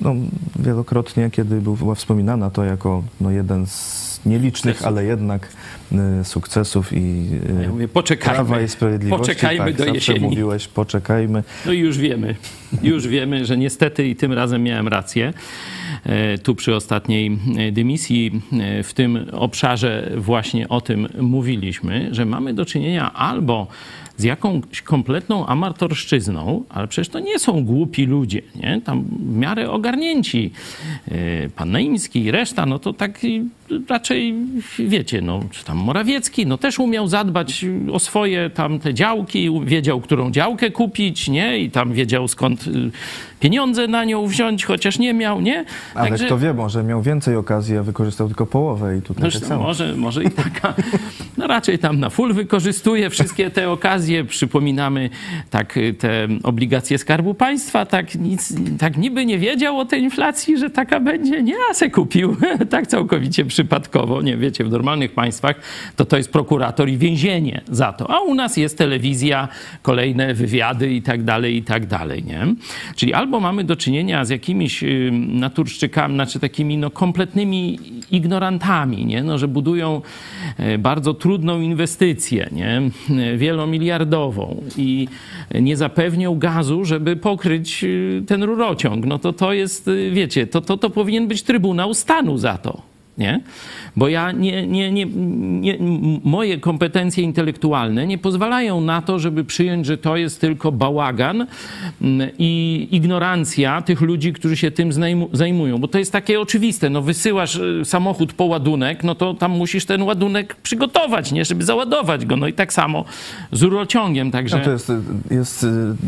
no, wielokrotnie, kiedy był, była wspominana to jako no, jeden z nielicznych, ale jednak y, sukcesów i y, Ja mówię, poczekajmy. Prawa i Sprawiedliwości. Poczekajmy tak, do zawsze jesieni. mówiłeś, poczekajmy. No i już wiemy, już wiemy, że niestety i tym razem miałem rację. E, Tu przy ostatniej e, dymisji e, w tym obszarze właśnie o tym mówiliśmy, że mamy do czynienia albo z jakąś kompletną amatorszczyzną, ale przecież to nie są głupi ludzie, nie? Tam w miarę ogarnięci. Pan Naimski i reszta, no to tak raczej, wiecie, no, czy tam Morawiecki, no też umiał zadbać o swoje tam te działki, wiedział, którą działkę kupić, nie? I tam wiedział, skąd y, pieniądze na nią wziąć, chociaż nie miał, nie? Ale kto wie, może miał więcej okazji, a wykorzystał tylko połowę i tutaj tak Zresztą samo. może, może i taka, no raczej tam na full wykorzystuje wszystkie te okazje. Przypominamy tak y, te obligacje Skarbu Państwa, tak nic, tak niby nie wiedział o tej inflacji, że taka będzie, nie, a se kupił, tak całkowicie przypadkowo, nie wiecie, w normalnych państwach to to jest prokurator i więzienie za to, a u nas jest telewizja, kolejne wywiady i tak dalej, i tak dalej, nie? Czyli albo mamy do czynienia z jakimiś y, naturszczykami, znaczy takimi no kompletnymi ignorantami, nie? No, że budują e, bardzo trudną inwestycję, nie? E, wielomiliardową i nie zapewnią gazu, żeby pokryć y, ten rurociąg. No to to jest, y, wiecie, to, to, to powinien być Trybunał Stanu za to. Nie? Bo ja nie, nie, nie, nie, moje kompetencje intelektualne nie pozwalają na to, żeby przyjąć, że to jest tylko bałagan mm, i ignorancja tych ludzi, którzy się tym zajmują. Bo to jest takie oczywiste. No, wysyłasz y, samochód po ładunek, no to tam musisz ten ładunek przygotować, nie? żeby załadować go. No i tak samo z rurociągiem. Także... No to jest, jest y,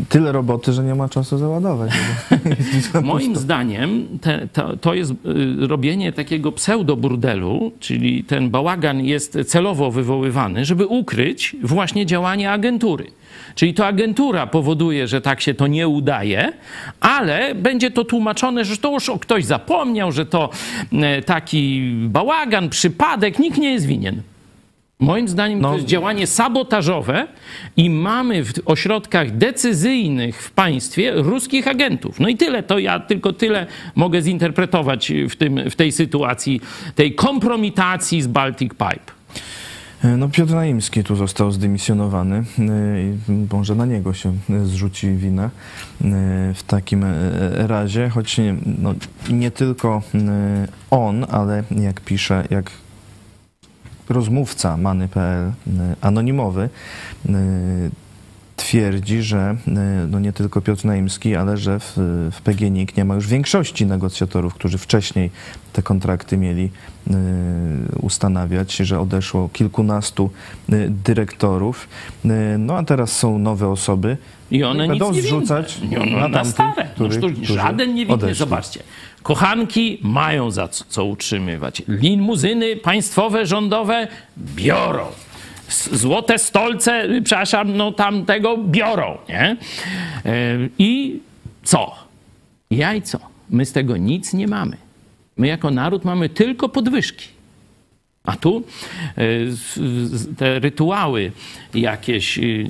tyle roboty, że nie ma czasu załadować. Moim zdaniem te, to, to jest y, robienie takiego pseudoburdelu, czyli ten bałagan jest celowo wywoływany, żeby ukryć właśnie działanie agentury. Czyli to agentura powoduje, że tak się to nie udaje, ale będzie to tłumaczone, że to już ktoś zapomniał, że to e, taki bałagan, przypadek, nikt nie jest winien. Moim zdaniem No. to jest działanie sabotażowe i mamy w ośrodkach decyzyjnych w państwie ruskich agentów. No i tyle, to ja tylko tyle mogę zinterpretować w, tym, w tej sytuacji, tej kompromitacji z Baltic Pipe. No Piotr Naimski tu został zdymisjonowany. i Może na niego się zrzuci wina w takim razie, choć nie, no, nie tylko on, ale jak pisze, jak rozmówca Many.pl, y, anonimowy, y, twierdzi, że y, no nie tylko Piotr Naimski, ale że w, w PGNiG nie ma już większości negocjatorów, którzy wcześniej te kontrakty mieli ustanawiać, że odeszło kilkunastu dyrektorów. No a teraz są nowe osoby. I one Będą nic nie zrzucać winne. I one na na tamtych, stare. No, którzy- którzy- którzy żaden nie winny. Zobaczcie. Kochanki mają za co, co utrzymywać. Limuzyny państwowe, rządowe biorą. Złote stolce, przepraszam, no tamtego biorą, nie? E, I co? Jajco. My z tego nic nie mamy. My jako naród mamy tylko podwyżki. A tu e, te rytuały jakieś, y,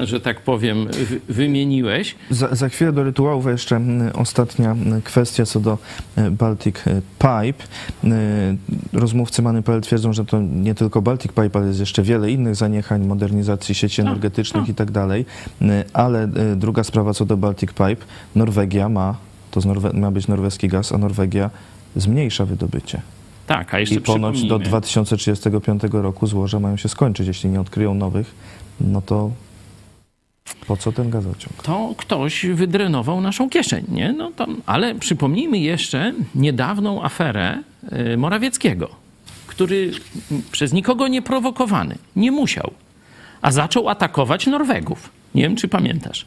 e, że tak powiem, wy- wymieniłeś. Za, za chwilę do rytuałów jeszcze ostatnia kwestia co do e, Baltic e, Pipe. E, Rozmówcy Many.pl twierdzą, że to nie tylko Baltic Pipe, ale jest jeszcze wiele innych zaniechań, modernizacji sieci energetycznych i tak dalej. E, Ale e, druga sprawa co do Baltic Pipe. Norwegia ma, to z Norwe- ma być norweski gaz, a Norwegia zmniejsza wydobycie. Tak, a jeszcze I ponoć do przypomnijmy, 2035 roku złoża mają się skończyć. Jeśli nie odkryją nowych, no to po co ten gazociąg? to ktoś wydrenował naszą kieszeń, nie? No to, ale przypomnijmy jeszcze niedawną aferę e, Morawieckiego, który przez nikogo nie prowokowany, nie musiał, a zaczął atakować Norwegów. Nie wiem, czy pamiętasz.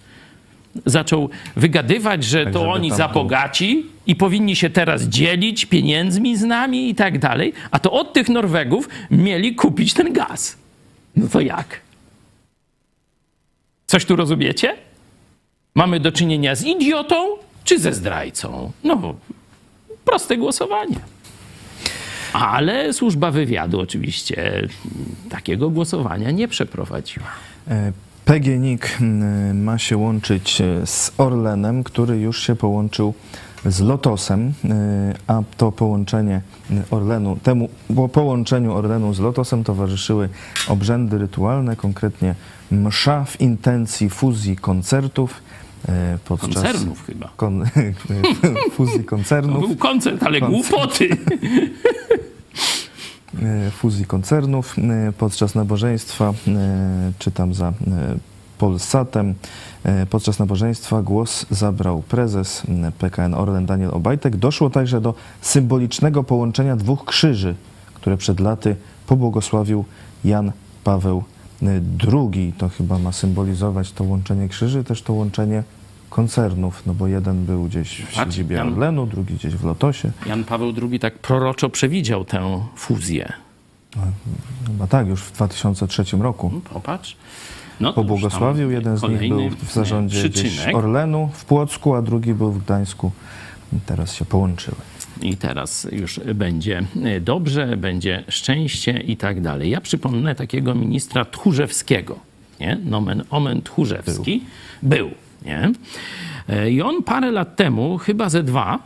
Zaczął wygadywać, że Tak, to oni tam za był- bogaci i powinni się teraz dzielić pieniędzmi z nami i tak dalej, a to od tych Norwegów mieli kupić ten gaz. No to jak? Coś tu rozumiecie? Mamy do czynienia z idiotą czy ze zdrajcą? No, proste głosowanie. Ale służba wywiadu oczywiście takiego głosowania nie przeprowadziła. PGNiG mm, ma się łączyć e, z Orlenem, który już się połączył z Lotosem, e, a to połączenie Orlenu, temu po połączeniu Orlenu z Lotosem towarzyszyły obrzędy rytualne, konkretnie msza w intencji fuzji koncertów. e, Podczas Koncernów chyba. Kon, fuzji To koncernów. był koncert, ale głupoty. e, fuzji koncernów e, podczas nabożeństwa, e, czytam za Polsatem, podczas nabożeństwa głos zabrał prezes PKN Orlen Daniel Obajtek. Doszło także do symbolicznego połączenia dwóch krzyży, które przed laty pobłogosławił Jan Paweł II. To chyba ma symbolizować to łączenie krzyży, też to łączenie koncernów, no bo jeden był gdzieś w Patrz, siedzibie Jan- Orlenu, drugi gdzieś w Lotosie. Jan Paweł II tak proroczo przewidział tę fuzję. Chyba tak, już w 2003 roku. No, Popatrz. No, Pobłogosławił. Jeden z nich był w zarządzie przyczynek. Orlenu w Płocku, a drugi był w Gdańsku. I teraz się połączyły. I teraz już będzie e, dobrze, będzie szczęście i tak dalej. Ja przypomnę takiego ministra Tchórzewskiego, nie? Nomen omen Tchórzewski. Był. Nie? E, I on parę lat temu, chyba ze dwa,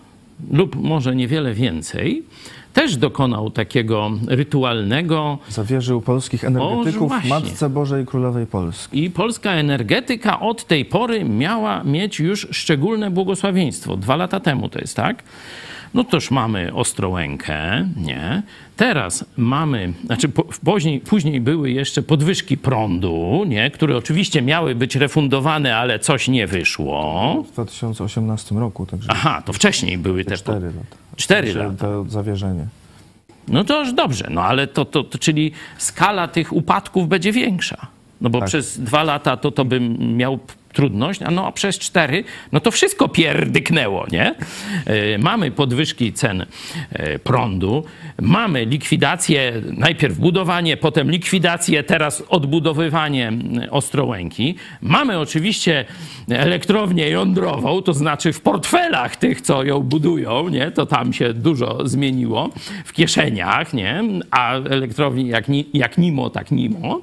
lub może niewiele więcej, też dokonał takiego rytualnego Zawierzył polskich energetyków właśnie. Matce Bożej Królowej Polski. I polska energetyka od tej pory miała mieć już szczególne błogosławieństwo. Dwa lata temu to jest, tak? No toż mamy Ostrołękę, nie? Teraz mamy, znaczy po, później, później były jeszcze podwyżki prądu, nie? Które oczywiście miały być refundowane, ale coś nie wyszło. W 2018 roku, także Aha, to wcześniej były te... 4 lata. Cztery Znaczy, lata. To zawierzenie. No to już dobrze, no ale to, to, to czyli skala tych upadków będzie większa. No bo Tak. przez dwa lata to, to bym miał trudność, a no a przez cztery, no to wszystko pierdyknęło, nie? E, Mamy podwyżki cen e, prądu, mamy likwidację, najpierw budowanie, potem likwidację, teraz odbudowywanie m, Ostrołęki. Mamy oczywiście elektrownię jądrową, to znaczy w portfelach tych, co ją budują, nie? To tam się dużo zmieniło, w kieszeniach, nie? A elektrowni jak, ni, jak nimo, tak nimo,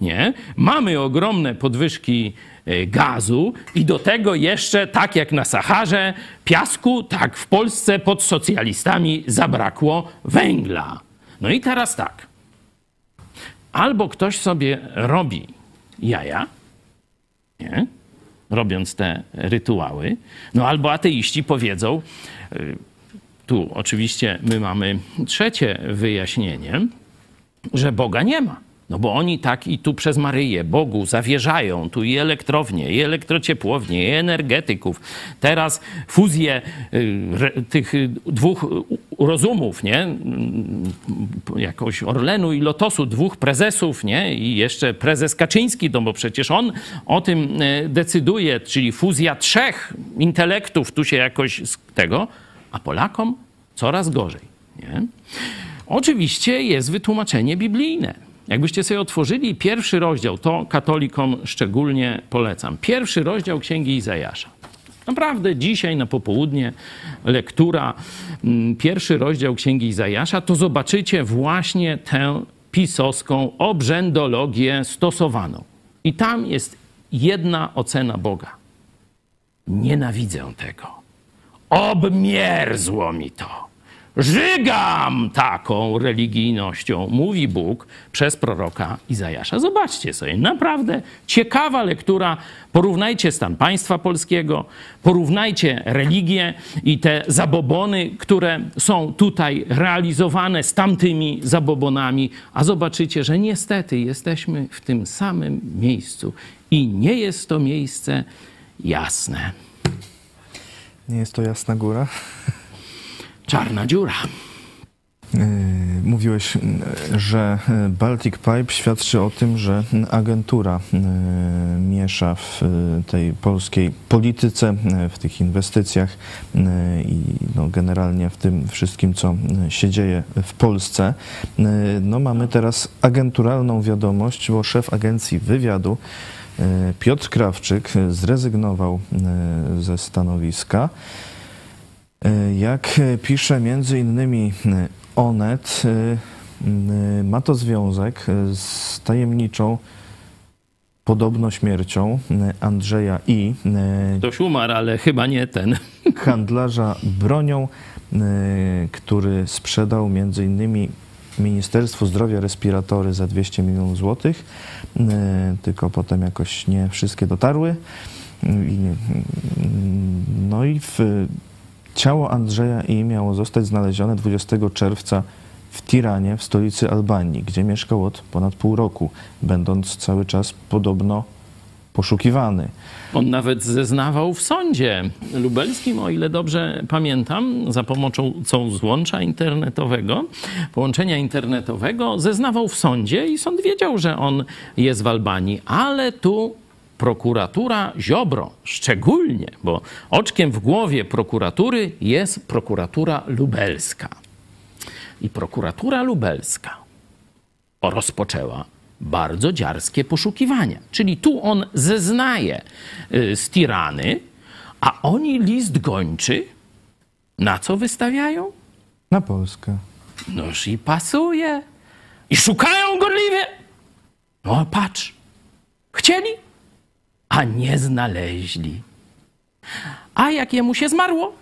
nie? Mamy ogromne podwyżki e, gazu i do tego jeszcze, tak jak na Saharze, piasku, tak w Polsce pod socjalistami zabrakło węgla. No i teraz tak. Albo ktoś sobie robi jaja, nie? robiąc te rytuały, no albo ateiści powiedzą, y, tu oczywiście my mamy trzecie wyjaśnienie, że Boga nie ma. No bo oni tak i tu przez Maryję Bogu zawierzają, tu i elektrownie, i elektrociepłownie, i energetyków. Teraz fuzję y, tych y, dwóch y, rozumów, nie? Mm, Jakoś Orlenu i Lotosu, dwóch prezesów, nie? I jeszcze prezes Kaczyński, no bo przecież on o tym decyduje, czyli fuzja trzech intelektów tu się jakoś z tego, a Polakom coraz gorzej, nie? Oczywiście jest wytłumaczenie biblijne. Jakbyście sobie otworzyli pierwszy rozdział, to katolikom szczególnie polecam. Pierwszy rozdział Księgi Izajasza. Naprawdę dzisiaj na popołudnie lektura, mm, pierwszy rozdział Księgi Izajasza, to zobaczycie właśnie tę pisowską obrzędologię stosowaną. I tam jest jedna ocena Boga. Nienawidzę tego. Obmierzło mi to. Żygam taką religijnością, mówi Bóg przez proroka Izajasza. Zobaczcie sobie, naprawdę ciekawa lektura. Porównajcie stan państwa polskiego, porównajcie religię i te zabobony, które są tutaj realizowane z tamtymi zabobonami, a zobaczycie, że niestety jesteśmy w tym samym miejscu i nie jest to miejsce jasne. Nie jest to jasna góra. Czarna dziura. Yy, Mówiłeś, yy, że yy, Baltic Pipe świadczy o tym, że agentura miesza w tej polskiej polityce, w tych inwestycjach i no, generalnie w tym wszystkim, co się dzieje w Polsce. No, mamy teraz agenturalną wiadomość, bo szef agencji wywiadu Piotr Krawczyk zrezygnował ze stanowiska. E, Jak e, pisze między innymi e, Onet, ma to związek z tajemniczą podobno śmiercią Andrzeja I, Ktoś umarł, ale chyba nie ten. handlarza bronią, który sprzedał między innymi Ministerstwu Zdrowia respiratory za 200 milionów złotych, tylko potem jakoś nie wszystkie dotarły. I, no i w, ciało Andrzeja I miało zostać znalezione 20 czerwca w Tiranie, w stolicy Albanii, gdzie mieszkał od ponad pół roku, będąc cały czas podobno poszukiwany. On nawet zeznawał w sądzie lubelskim, o ile dobrze pamiętam, za pomocą złącza internetowego, połączenia internetowego, zeznawał w sądzie i sąd wiedział, że on jest w Albanii, ale tu prokuratura Ziobro, szczególnie, bo oczkiem w głowie prokuratury jest prokuratura lubelska. I prokuratura lubelska rozpoczęła bardzo dziarskie poszukiwania. Czyli tu on zeznaje y, z tirany, a oni list gończy na co wystawiają? Na Polskę. Noż i pasuje. I szukają gorliwie. No patrz, chcieli, a nie znaleźli. A jak jemu się zmarło,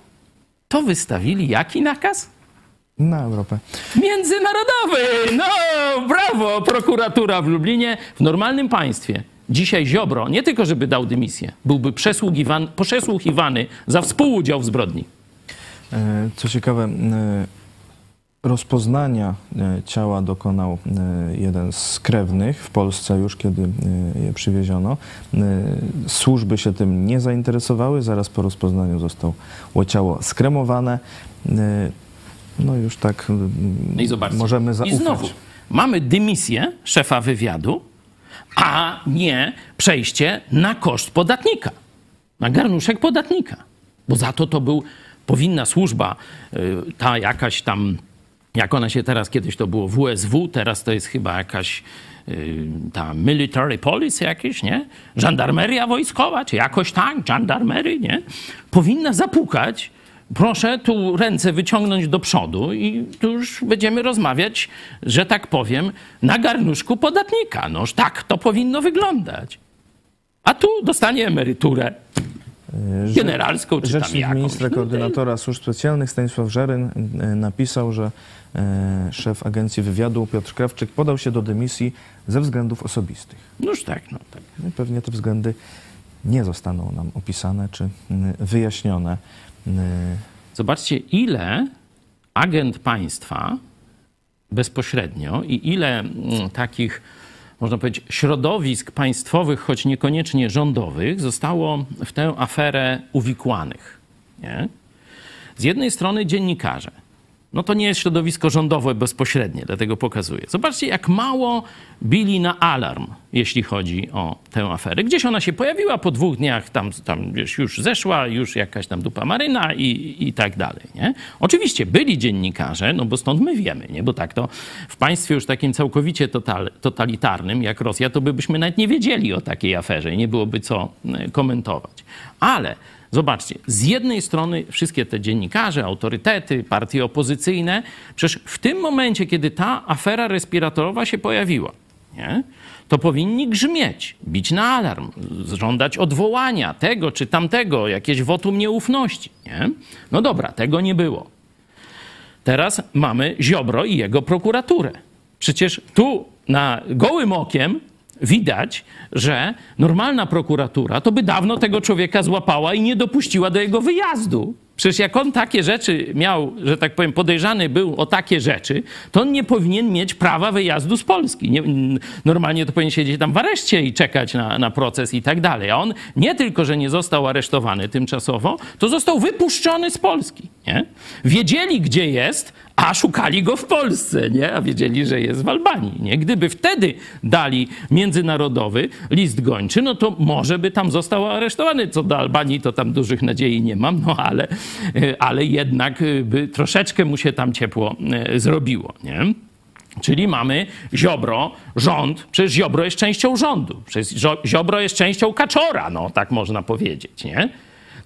to wystawili jaki nakaz? Na Europę. Międzynarodowy! No, brawo! Prokuratura w Lublinie w normalnym państwie. Dzisiaj Ziobro, nie tylko żeby dał dymisję, byłby przesłuchiwany, za współudział w zbrodni. E, Co ciekawe, e, rozpoznania e, ciała dokonał e, jeden z krewnych w Polsce już, kiedy e, je przywieziono. Służby się tym nie zainteresowały. Zaraz po rozpoznaniu zostało ciało skremowane. No już tak No i zobaczcie. możemy I zaufać. znowu mamy dymisję szefa wywiadu, a nie przejście na koszt podatnika, na garnuszek podatnika. Bo za to to był, powinna służba, ta jakaś tam, jak ona się teraz, kiedyś to było WSW, teraz to jest chyba jakaś y, ta military police jakieś, nie? Żandarmeria wojskowa, czy jakoś tak, żandarmery, nie? Powinna zapukać proszę tu ręce wyciągnąć do przodu i tu już będziemy rozmawiać, że tak powiem, na garnuszku podatnika. Noż tak to powinno wyglądać. A tu dostanie emeryturę generalską czy Rzecznik ministra No, koordynatora służb specjalnych Stanisław Żeryn e, napisał, że e, szef agencji wywiadu Piotr Krawczyk podał się do dymisji ze względów osobistych. Noż tak, no tak. No i pewnie te względy nie zostaną nam opisane czy wyjaśnione. Zobaczcie, ile agent państwa bezpośrednio i ile takich, można powiedzieć, środowisk państwowych, choć niekoniecznie rządowych, zostało w tę aferę uwikłanych. Nie? Z jednej strony dziennikarze. No to nie jest środowisko rządowe bezpośrednie, dlatego pokazuję. Zobaczcie, jak mało bili na alarm, jeśli chodzi o tę aferę. Gdzieś ona się pojawiła, po dwóch dniach tam, tam wiesz, już zeszła, już jakaś tam dupa maryna i, i tak dalej. Nie? Oczywiście byli dziennikarze, no bo stąd my wiemy, nie? bo tak to w państwie już takim całkowicie total, totalitarnym jak Rosja, to by byśmy nawet nie wiedzieli o takiej aferze i nie byłoby co e, komentować. Ale Zobaczcie, z jednej strony wszystkie te dziennikarze, autorytety, partie opozycyjne, przecież w tym momencie, kiedy ta afera respiratorowa się pojawiła, nie? to powinni grzmieć, bić na alarm, żądać odwołania tego czy tamtego, jakieś wotum nieufności. Nie? No dobra, tego nie było. Teraz mamy Ziobro i jego prokuraturę. Przecież tu na gołym okiem widać, że normalna prokuratura to by dawno tego człowieka złapała i nie dopuściła do jego wyjazdu. Przecież jak on takie rzeczy miał, że tak powiem, podejrzany był o takie rzeczy, to on nie powinien mieć prawa wyjazdu z Polski. Nie, normalnie to powinien siedzieć tam w areszcie i czekać na, na proces i tak dalej. A on nie tylko, że nie został aresztowany tymczasowo, to został wypuszczony z Polski. Nie? Wiedzieli, gdzie jest, a szukali go w Polsce, nie? A wiedzieli, że jest w Albanii, nie? Gdyby wtedy dali międzynarodowy list gończy, no to może by tam został aresztowany. Co do Albanii, to tam dużych nadziei nie mam, no ale, ale jednak by troszeczkę mu się tam ciepło e, zrobiło, nie? Czyli mamy Ziobro, rząd, przecież Ziobro jest częścią rządu, przecież Zio- Ziobro jest częścią Kaczora, no tak można powiedzieć, nie?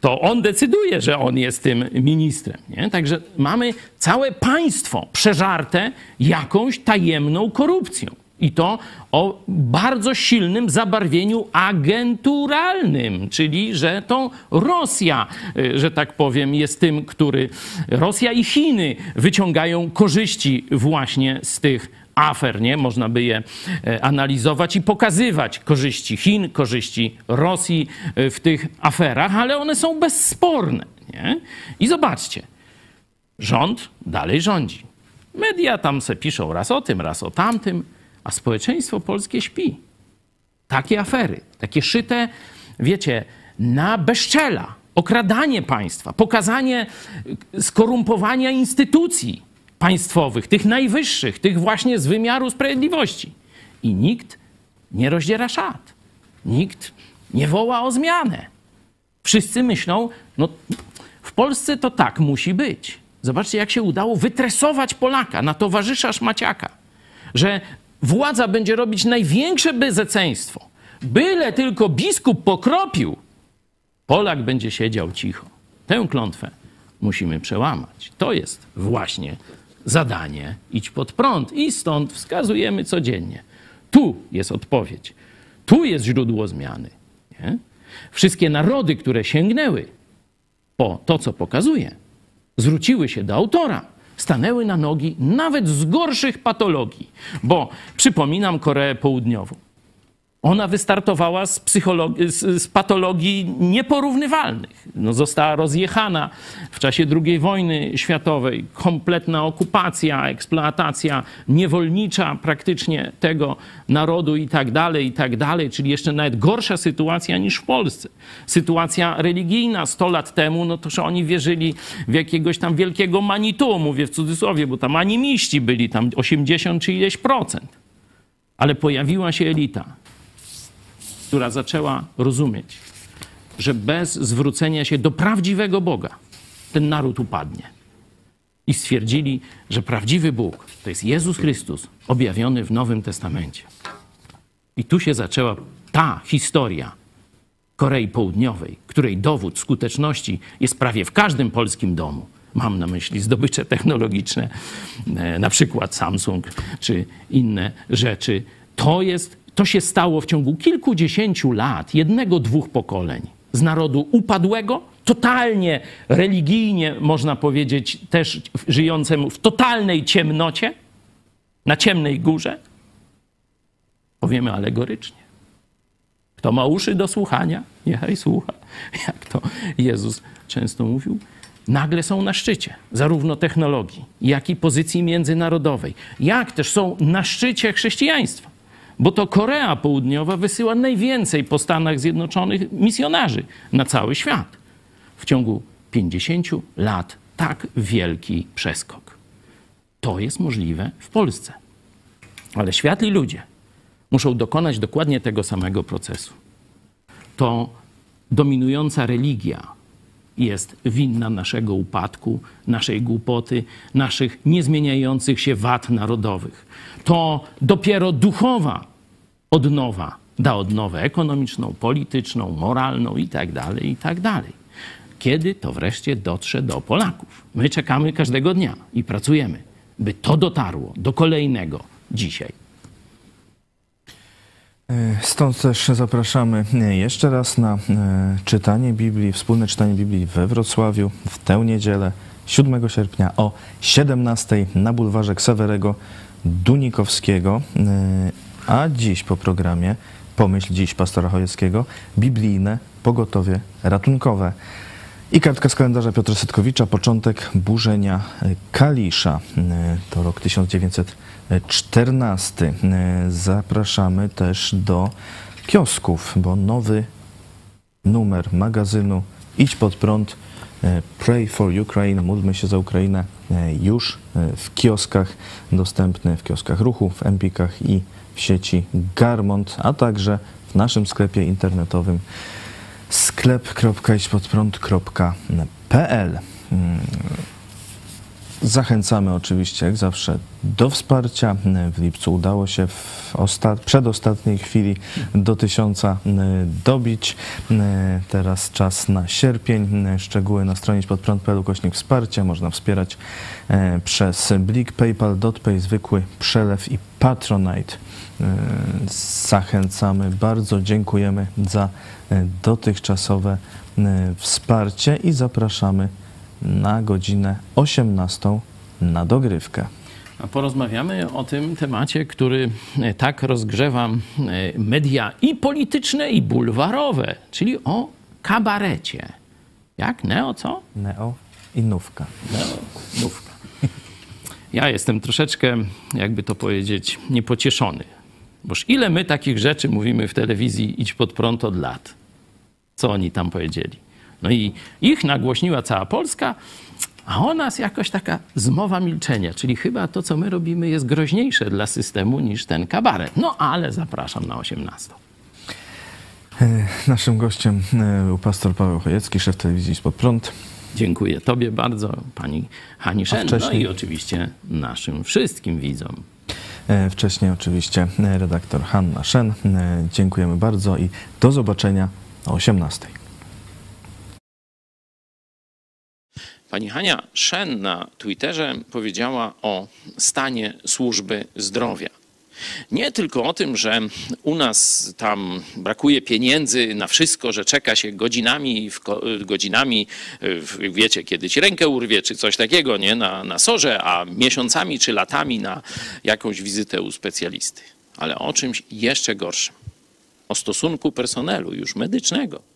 To on decyduje, że on jest tym ministrem, nie? Także mamy całe państwo przeżarte jakąś tajemną korupcją. I to o bardzo silnym zabarwieniu agenturalnym, czyli że to Rosja, y, że tak powiem, jest tym, który Rosja i Chiny wyciągają korzyści właśnie z tych afer, nie? Można by je e, analizować i pokazywać korzyści Chin, korzyści Rosji e, w tych aferach, ale one są bezsporne, nie? I zobaczcie, rząd dalej rządzi. Media tam se piszą raz o tym, raz o tamtym, a społeczeństwo polskie śpi. Takie afery, takie szyte, wiecie, na bezczela, okradanie państwa, pokazanie skorumpowania instytucji, państwowych, tych najwyższych, tych właśnie z wymiaru sprawiedliwości. I nikt nie rozdziera szat. Nikt nie woła o zmianę. Wszyscy myślą, no w Polsce to tak musi być. Zobaczcie, jak się udało wytresować Polaka na towarzysza szmaciaka, że władza będzie robić największe bezeceństwo. Byle tylko biskup pokropił, Polak będzie siedział cicho. Tę klątwę musimy przełamać. To jest właśnie zadanie idź pod prąd. I stąd wskazujemy codziennie. Tu jest odpowiedź. Tu jest źródło zmiany. Nie? Wszystkie narody, które sięgnęły po to, co pokazuje, zwróciły się do autora, stanęły na nogi nawet z gorszych patologii. Bo przypominam Koreę Południową. Ona wystartowała z, z, z, patologii nieporównywalnych. No, została rozjechana w czasie II wojny światowej. Kompletna okupacja, eksploatacja niewolnicza praktycznie tego narodu i tak dalej, i tak dalej. Czyli jeszcze nawet gorsza sytuacja niż w Polsce. Sytuacja religijna 100 lat temu, no to że oni wierzyli w jakiegoś tam wielkiego Manitu, mówię w cudzysłowie, bo tam animiści byli tam 80 czy ileś procent. Ale pojawiła się elita która zaczęła rozumieć, że bez zwrócenia się do prawdziwego Boga ten naród upadnie. I stwierdzili, że prawdziwy Bóg to jest Jezus Chrystus objawiony w Nowym Testamencie. I tu się zaczęła ta historia Korei Południowej, której dowód skuteczności jest prawie w każdym polskim domu. Mam na myśli zdobycze technologiczne, e, na przykład Samsung czy inne rzeczy. To jest to się stało w ciągu kilkudziesięciu lat, jednego, dwóch pokoleń, z narodu upadłego, totalnie religijnie, można powiedzieć, też żyjącemu w totalnej ciemnocie, na ciemnej górze. Powiemy alegorycznie. Kto ma uszy do słuchania, niechaj słucha. Jak to Jezus często mówił. Nagle są na szczycie zarówno technologii, jak i pozycji międzynarodowej, jak też są na szczycie chrześcijaństwa bo to Korea Południowa wysyła najwięcej po Stanach Zjednoczonych misjonarzy na cały świat. W ciągu 50 lat tak wielki przeskok. To jest możliwe w Polsce. Ale światli ludzie muszą dokonać dokładnie tego samego procesu. To dominująca religia jest winna naszego upadku, naszej głupoty, naszych niezmieniających się wad narodowych. To dopiero duchowa odnowa da odnowę ekonomiczną, polityczną, moralną itd., tak itd. Tak Kiedy to wreszcie dotrze do Polaków? My czekamy każdego dnia i pracujemy, by to dotarło do kolejnego dzisiaj. E, stąd też zapraszamy e, jeszcze raz na e, czytanie Biblii, wspólne czytanie Biblii we Wrocławiu w tę niedzielę 7 sierpnia o 17 na bulwarze Ksawerego Dunikowskiego. A dziś po programie Pomyśl dziś pastora Chojeckiego biblijne pogotowie ratunkowe. I kartka z kalendarza Piotra Setkowicza, początek burzenia Kalisza. To rok 1900. 14. Zapraszamy też do kiosków, bo nowy numer magazynu Idź pod prąd, Pray for Ukraine, módlmy się za Ukrainę, już w kioskach, dostępny w kioskach ruchu, w Empikach i w sieci Garmont, a także w naszym sklepie internetowym sklep.idźpodprąd.pl Zachęcamy oczywiście, jak zawsze, do wsparcia. W lipcu udało się w osta- przedostatniej chwili do tysiąca dobić. Teraz czas na sierpień. Szczegóły na stronie podprąd.pl kośnik wsparcia. Można wspierać e, przez Blik, PayPal, DotPay, zwykły przelew i Patronite. E, Zachęcamy bardzo, dziękujemy za e, dotychczasowe e, wsparcie i zapraszamy na godzinę 18 na dogrywkę. A porozmawiamy o tym temacie, który e, tak rozgrzewa e, media i polityczne, i bulwarowe, czyli o kabarecie. Jak? Neo co? Neo i nówka. Neo, nówka. Ja jestem troszeczkę, jakby to powiedzieć, niepocieszony. Boż ile my takich rzeczy mówimy w telewizji idź pod prąd od lat. Co oni tam powiedzieli? No i ich nagłośniła cała Polska, a o nas jakoś taka zmowa milczenia, czyli chyba to, co my robimy, jest groźniejsze dla systemu niż ten kabaret. No ale zapraszam na 18. E, Naszym gościem e, był pastor Paweł Chojecki, szef telewizji Spod Prąd. Dziękuję Tobie bardzo, pani Hani Szen, no wcześniej- i oczywiście naszym wszystkim widzom. E, Wcześniej oczywiście redaktor Hanna Szen. Dziękujemy bardzo i do zobaczenia o 18. Pani Hania Szen na Twitterze powiedziała o stanie służby zdrowia. Nie tylko o tym, że u nas tam brakuje pieniędzy na wszystko, że czeka się godzinami, w godzinami w, wiecie, kiedy ci rękę urwie, czy coś takiego, nie, na, na sorze, a miesiącami czy latami na jakąś wizytę u specjalisty. Ale o czymś jeszcze gorszym. O stosunku personelu już medycznego.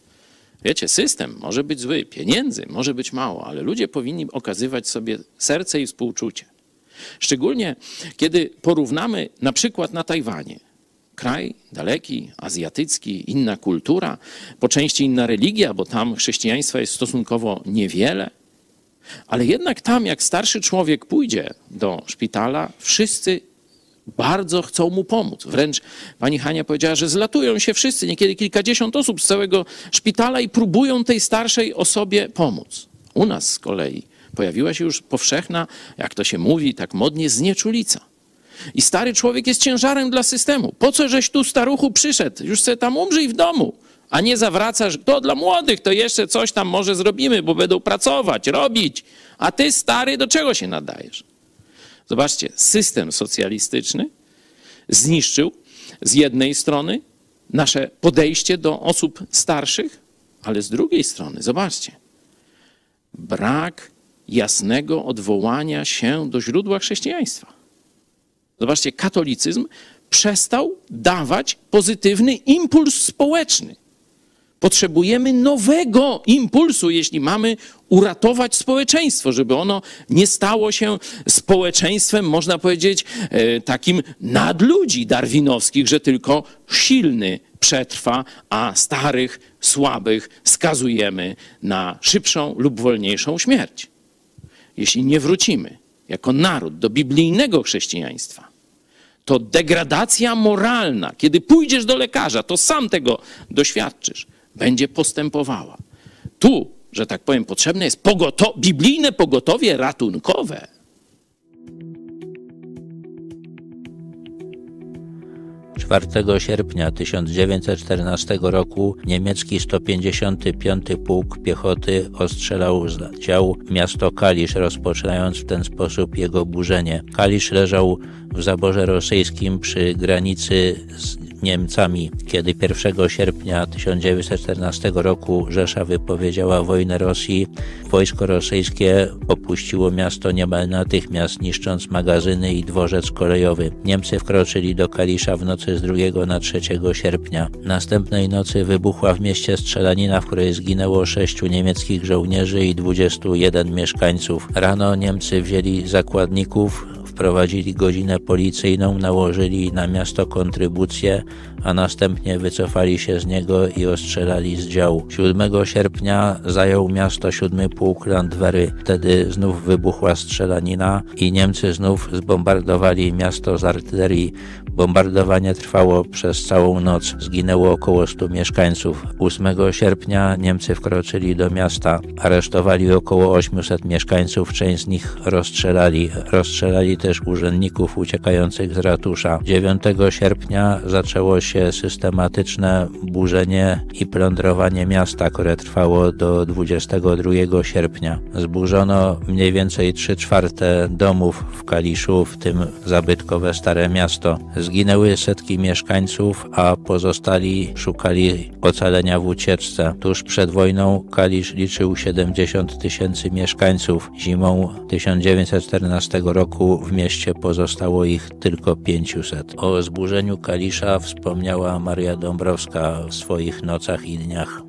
Wiecie, system może być zły, pieniędzy może być mało, ale ludzie powinni okazywać sobie serce i współczucie. Szczególnie kiedy porównamy na przykład na Tajwanie. Kraj daleki, azjatycki, inna kultura, po części inna religia, bo tam chrześcijaństwa jest stosunkowo niewiele. Ale jednak tam, jak starszy człowiek pójdzie do szpitala, wszyscy bardzo chcą mu pomóc. Wręcz pani Hania powiedziała, że zlatują się wszyscy, niekiedy kilkadziesiąt osób z całego szpitala i próbują tej starszej osobie pomóc. U nas z kolei pojawiła się już powszechna, jak to się mówi tak modnie, znieczulica. I stary człowiek jest ciężarem dla systemu. Po co żeś tu staruchu przyszedł? Już se tam umrzyj w domu. A nie zawracasz, to dla młodych to jeszcze coś tam może zrobimy, bo będą pracować, robić. A ty stary, do czego się nadajesz? Zobaczcie, system socjalistyczny zniszczył z jednej strony nasze podejście do osób starszych, ale z drugiej strony, zobaczcie, brak jasnego odwołania się do źródła chrześcijaństwa. Zobaczcie, katolicyzm przestał dawać pozytywny impuls społeczny. Potrzebujemy nowego impulsu, jeśli mamy uratować społeczeństwo, żeby ono nie stało się społeczeństwem, można powiedzieć, e, takim nadludzi darwinowskich, że tylko silny przetrwa, a starych, słabych skazujemy na szybszą lub wolniejszą śmierć. Jeśli nie wrócimy jako naród do biblijnego chrześcijaństwa, to degradacja moralna, kiedy pójdziesz do lekarza, to sam tego doświadczysz, będzie postępowała. Tu, że tak powiem, potrzebne jest pogoto biblijne pogotowie ratunkowe. Czwartego sierpnia 1914 roku niemiecki 155 Pułk Piechoty ostrzelał z dział miasto Kalisz, rozpoczynając w ten sposób jego burzenie. Kalisz leżał w zaborze rosyjskim przy granicy z Niemcami. Kiedy 1 sierpnia 1914 roku Rzesza wypowiedziała wojnę Rosji, wojsko rosyjskie opuściło miasto niemal natychmiast, niszcząc magazyny i dworzec kolejowy. Niemcy wkroczyli do Kalisza w nocy z 2 na 3 sierpnia. Następnej nocy wybuchła w mieście strzelanina, w której zginęło sześciu niemieckich żołnierzy i 21 mieszkańców. Rano Niemcy wzięli zakładników, wprowadzili godzinę policyjną, nałożyli na miasto kontrybucję, a następnie wycofali się z niego i ostrzelali z działu. 7 sierpnia zajął miasto 7 Pułk Landwery. Wtedy znów wybuchła strzelanina i Niemcy znów zbombardowali miasto z artylerii, Bombardowanie trwało przez całą noc. Zginęło około 100 mieszkańców. 8 sierpnia Niemcy wkroczyli do miasta. Aresztowali około 800 mieszkańców, część z nich rozstrzelali. Rozstrzelali też urzędników uciekających z ratusza. 9 sierpnia zaczęło się systematyczne burzenie i plądrowanie miasta, które trwało do 22 sierpnia. Zburzono mniej więcej 3 czwarte domów w Kaliszu, w tym zabytkowe Stare Miasto. Zginęły setki mieszkańców, a pozostali szukali ocalenia w ucieczce. Tuż przed wojną Kalisz liczył 70 tysięcy mieszkańców. Zimą 1914 roku w mieście pozostało ich tylko 500. O zburzeniu Kalisza wspomniała Maria Dąbrowska w swoich nocach i dniach.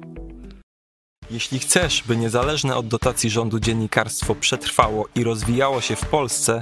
Jeśli chcesz, by niezależne od dotacji rządu dziennikarstwo przetrwało i rozwijało się w Polsce,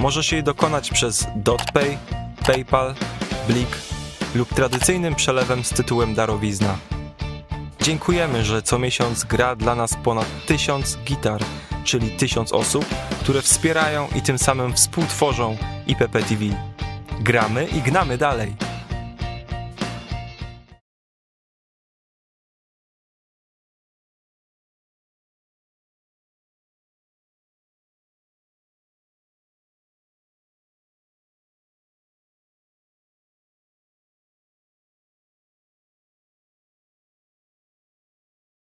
Możesz jej dokonać przez DotPay, PayPal, Blik lub tradycyjnym przelewem z tytułem darowizna. Dziękujemy, że co miesiąc gra dla nas ponad tysiąc gitar, czyli tysiąc osób, które wspierają i tym samym współtworzą IPP TV. Gramy i gnamy dalej.